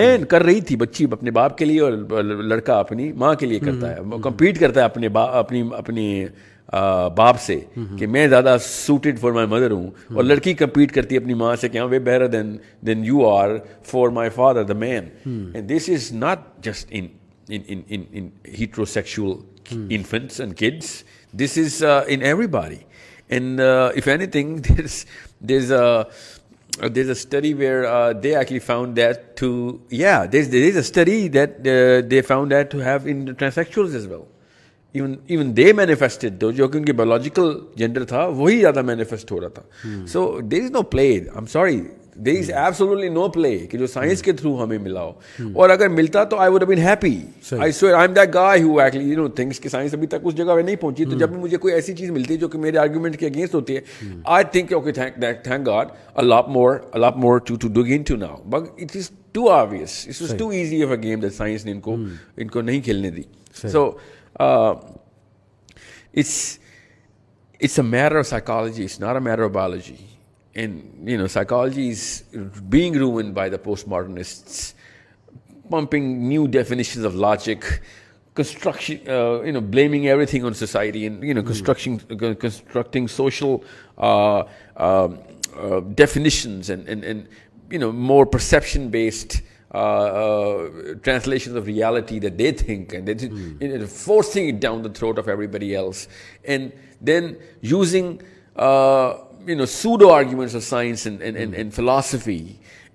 این کر رہی تھی بچی اپنے باپ کے لیے اور لڑکا اپنی ماں کے لیے کرتا ہے کمپیٹ کرتا ہے اپنے اپنی اپنی باپ سے کہ میں زیادہ سوٹیڈ فار مائی مدر ہوں اور لڑکی کمپیٹ کرتی ہے اپنی ماں سے کہ ہاں وے بہر then then you are for my father the man and this is not just in heterosexual infants and kids this is in everybody and if anything this does there is a study where they I found that to yeah there is a study that they found that to have in transsexual is well even even they manifested though جو کہ ان کی biological gender تھا وہی زیادہ manifest ہو رہا تھا so there is no play I am sorry there is absolutely no play کہ جو سائنس کے تھرو ہمیں ملا ہو اور اگر ملتا تو I would been happy I so I am the guy who actually you know things کہ سائنس ابھی تک اس جگہ پہ نہیں پہنچی تو جب بھی مجھے کوئی ایسی چیز ملتی ہے جو کہ میرے آرگیومنٹ کے اگینسٹ ہوتی ہے I think okay thank thank God a lot more a lot more too to do gain to now but it is too obvious it is too easy of a game that science نے ان کو hmm. ان کو نہیں کھیلنے دی so Uh, it's a matter of psychology. It's not a matter of biology. And, psychology is being ruined by the postmodernists, pumping new definitions of logic, construction, uh, blaming everything on society and, hmm. uh, constructing social um, definitions and more perception-based translation of reality the they think forcing it down the throat of everybody else and then using you know pseudo arguments of science and philosophy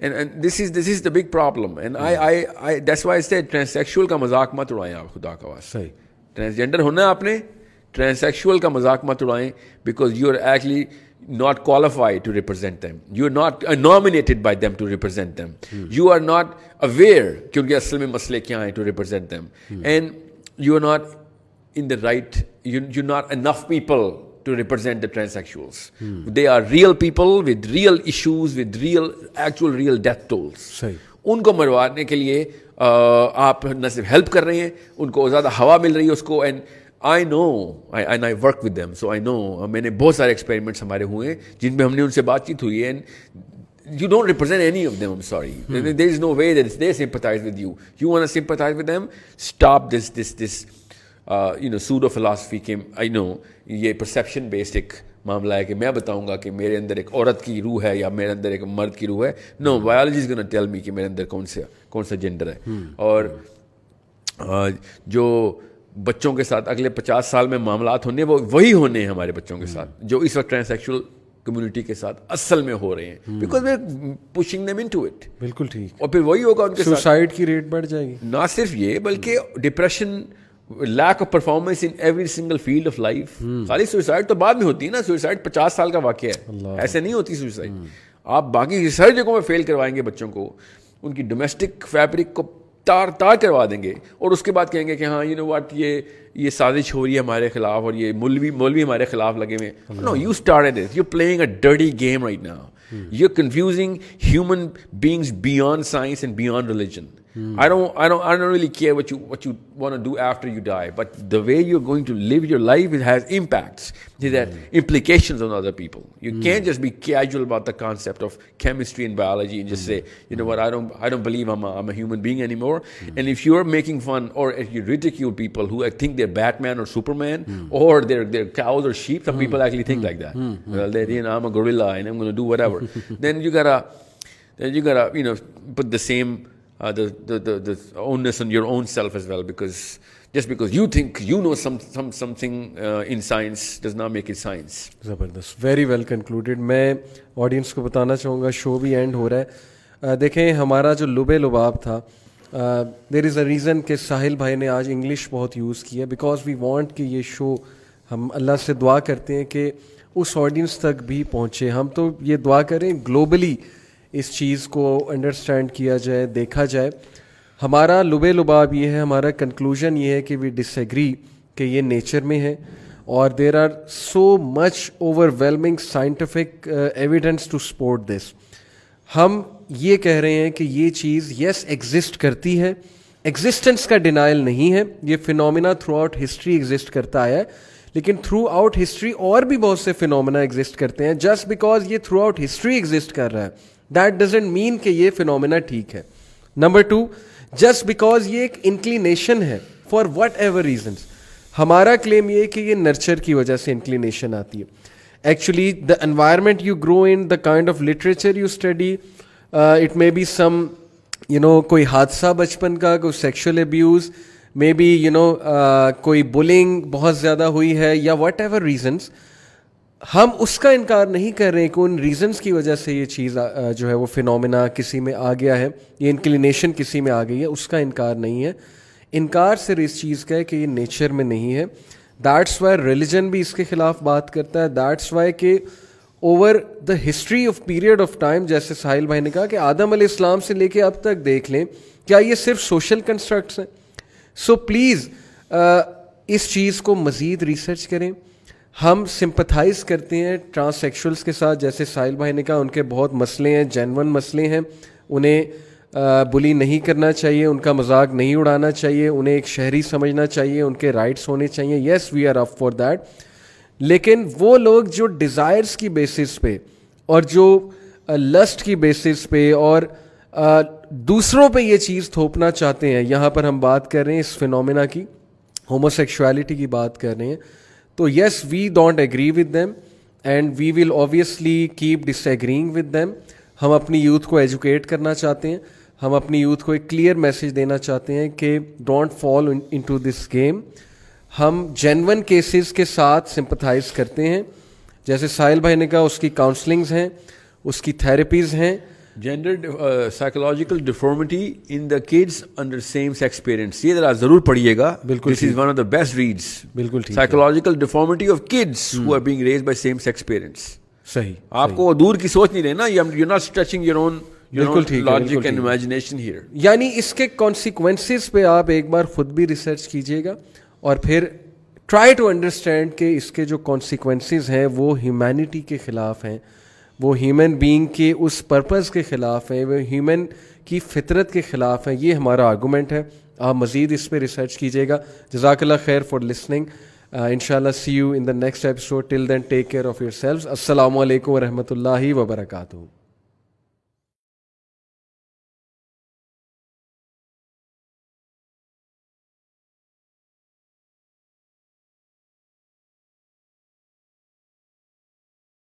and this is this is the big problems they ٹرانسل کا مذاق مت اڑائیں آپ خدا کا transgender ہونا ہے آپ نے ٹرانسیکشول کا مذاق مت اڑائیں because you are actually not to represent them you are not by them to represent them you are not aware کیونکہ اصل میں مسئلے کیا ہیں to represent them and you are not in the right you not enough people to represent the transsexuals they are real people with real issues with real actual real death tolls ان کو مروانے کے لیے آپ نہ صرف help کر رہے ہیں ان کو زیادہ ہوا مل رہی ہے اس کو and I know I work with them so I know میں نے بہت سارے ایکسپیریمنٹس ہمارے ہوئے ہیں جن میں ہم نے ان سے بات چیت ہوئی and you don't represent any of sorry there is no way that they with with you you them stop this this this you know pseudo philosophy کے آئی نو یہ پرسپشن بیسڈ ایک معاملہ ہے کہ میں بتاؤں گا کہ میرے اندر ایک عورت کی روح ہے یا میرے اندر ایک مرد کی روح ہے no biology is tell me کہ میرے اندر کون سا کون سا جینڈر ہے اور جو بچوں کے ساتھ اگلے پچاس سال میں معاملات ہونے وہ وہی ہونے ہیں ہمارے بچوں کے ساتھ جو اس وقت ٹرانسیکشل کمیونٹی کے ساتھ اصل میں ہو رہے ہیں because we pushing name into it بالکل ٹھیک اور پھر وہی ہوگا ان کے سوسائڈ کی ریٹ بڑھ جائے گی نہ صرف یہ بلکہ depression lack of performance in every single field of life خالی سوئسائڈ تو بعد میں ہوتی ہے نا سوئسائڈ پچاس سال کا واقعہ ہے ایسے نہیں ہوتی سوئسائڈ آپ باقی ریسرچ جگہوں میں فیل کروائیں گے بچوں کو ان کی ڈومیسٹک فیبرک کو تار تار کروا دیں گے اور اس کے بعد کہیں گے کہ ہاں یو نو واٹ یہ یہ سازش ہو رہی ہے ہمارے خلاف اور یہ مولوی مولوی ہمارے خلاف لگے ہوئے no you this you playing a dirty game right now you confusing human beings science and beyond religion I I do really care what what you you you after die but the way you going to live your life it has impacts implications on other people you can just be casual about the life of chemistry and biology جس سے you you you you you you no no what I I don't believe am am am a a human being any more and and if are making fun or or or or retake your people people who think think there there there Batman man super cows shape some actually like that do ever then then گرا گرا put the same in because just you you think no some thing science science does not make it زبردست very well concluded میں audience کو بتانا چاہوں گا شو بھی and ہو رہا ہے uh, دیکھیں ہمارا جو لبے لباب تھا دیر از اے ریزن کہ ساحل بھائی نے آج انگلش بہت یوز کی ہے بیکاز وی وانٹ کہ یہ شو ہم اللہ سے دعا کرتے ہیں کہ اس آڈینس تک بھی پہنچے ہم تو یہ دعا کریں گلوبلی اس چیز کو انڈرسٹینڈ کیا جائے دیکھا جائے ہمارا لبے لباب یہ ہے ہمارا کنکلوژن یہ ہے کہ وی ڈس ایگری کہ یہ نیچر میں ہے اور there are so much overwhelming scientific evidence to support this ہم یہ کہہ رہے ہیں کہ یہ چیز یس ایگزٹ کرتی ہے ایگزسٹنس کا ڈینائل نہیں ہے یہ phenomena throughout history exist کرتا آیا ہے لیکن تھرو آؤٹ ہسٹری اور بھی بہت سے فنومنا ایگزٹ کرتے ہیں جسٹ بیکاز یہ تھرو آؤٹ ہسٹری ایگزسٹ کر رہا ہے دیٹ ڈزنٹ مین کہ یہ فینومینا ٹھیک ہے نمبر ٹو جسٹ بیکاز یہ ایک انکلینیشن ہے فار وٹ ایور ریزنس ہمارا کلیم یہ کہ یہ نرچر کی وجہ سے انکلینیشن آتی ہے actually the environment you grow in the kind of literature you study it may be some you know کوئی حادثہ بچپن کا کوئی sexual abuse may be you know کوئی بلنگ بہت زیادہ ہوئی ہے یا وٹ ایور ریزنس ہم اس کا انکار نہیں کر رہے کہ ان ریزنس کی وجہ سے یہ چیز جو ہے وہ فنومنا کسی میں آ گیا ہے یہ انکلینیشن کسی میں آ گئی ہے اس کا انکار نہیں ہے انکار صرف اس چیز کا ہے کہ یہ نیچر میں نہیں ہے دیٹس وائی ریلیجن بھی اس کے خلاف بات کرتا ہے دیٹس وائی کہ over the history of period of time جیسے ساحل بھائی نے کہا کہ آدم علیہ السلام سے لے کے اب تک دیکھ لیں کیا یہ صرف سوشل کنسٹرکٹس ہیں سو پلیز اس چیز کو مزید ریسرچ کریں ہم سمپتھائز کرتے ہیں ٹرانس سیکشولس کے ساتھ جیسے ساحل بھائی نے کہا ان کے بہت مسئلے ہیں جینون مسئلے ہیں انہیں بلی نہیں کرنا چاہیے ان کا مذاق نہیں اڑانا چاہیے انہیں ایک شہری سمجھنا چاہیے ان کے رائٹس ہونے چاہیے yes we are up for that لیکن وہ لوگ جو ڈیزائرس کی بیسس پہ اور جو لسٹ کی بیسس پہ اور دوسروں پہ یہ چیز تھوپنا چاہتے ہیں یہاں پر ہم بات کر رہے ہیں اس فینومنا کی ہومو کی بات کر رہے ہیں تو yes we don't agree with them and we will obviously keep disagreeing with them ہم اپنی یوتھ کو ایجوکیٹ کرنا چاہتے ہیں ہم اپنی یوتھ کو ایک کلیئر میسیج دینا چاہتے ہیں کہ don't fall into this game ہم جینون کیسز کے ساتھ سمپتھائز کرتے ہیں جیسے ساحل بھائی نے کہا اس کی کاؤنسلنگز ہیں اس کی تھیراپیز ہیں gender psychological deformity in the kids under same sex parents یہ ذرا ضرور پڑھیے گا بالکل this is one of the best reads بالکل psychological deformity of kids who are being raised by same sex parents صحیح آپ کو دور کی سوچ نہیں رہنا you you not stretching your own بالکل لاجک اینڈ امیجنیشن ہیئر یعنی اس کے کانسیکوینسز پہ آپ ایک بار خود بھی ریسرچ کیجیے گا اور پھر ٹرائی ٹو انڈرسٹینڈ کہ اس کے جو کانسیکوینسز ہیں وہ ہیومینٹی کے خلاف ہیں وہ ہیومن بینگ کے اس پرپز کے خلاف ہیں وہ ہیومن کی فطرت کے خلاف ہیں یہ ہمارا آرگومنٹ ہے آپ مزید اس پہ ریسرچ کیجیے گا جزاک اللہ خیر فار لسننگ ان شاء اللہ see you in the next episode till then take care of yourself السلام علیکم و رحمۃ اللہ وبرکاتہ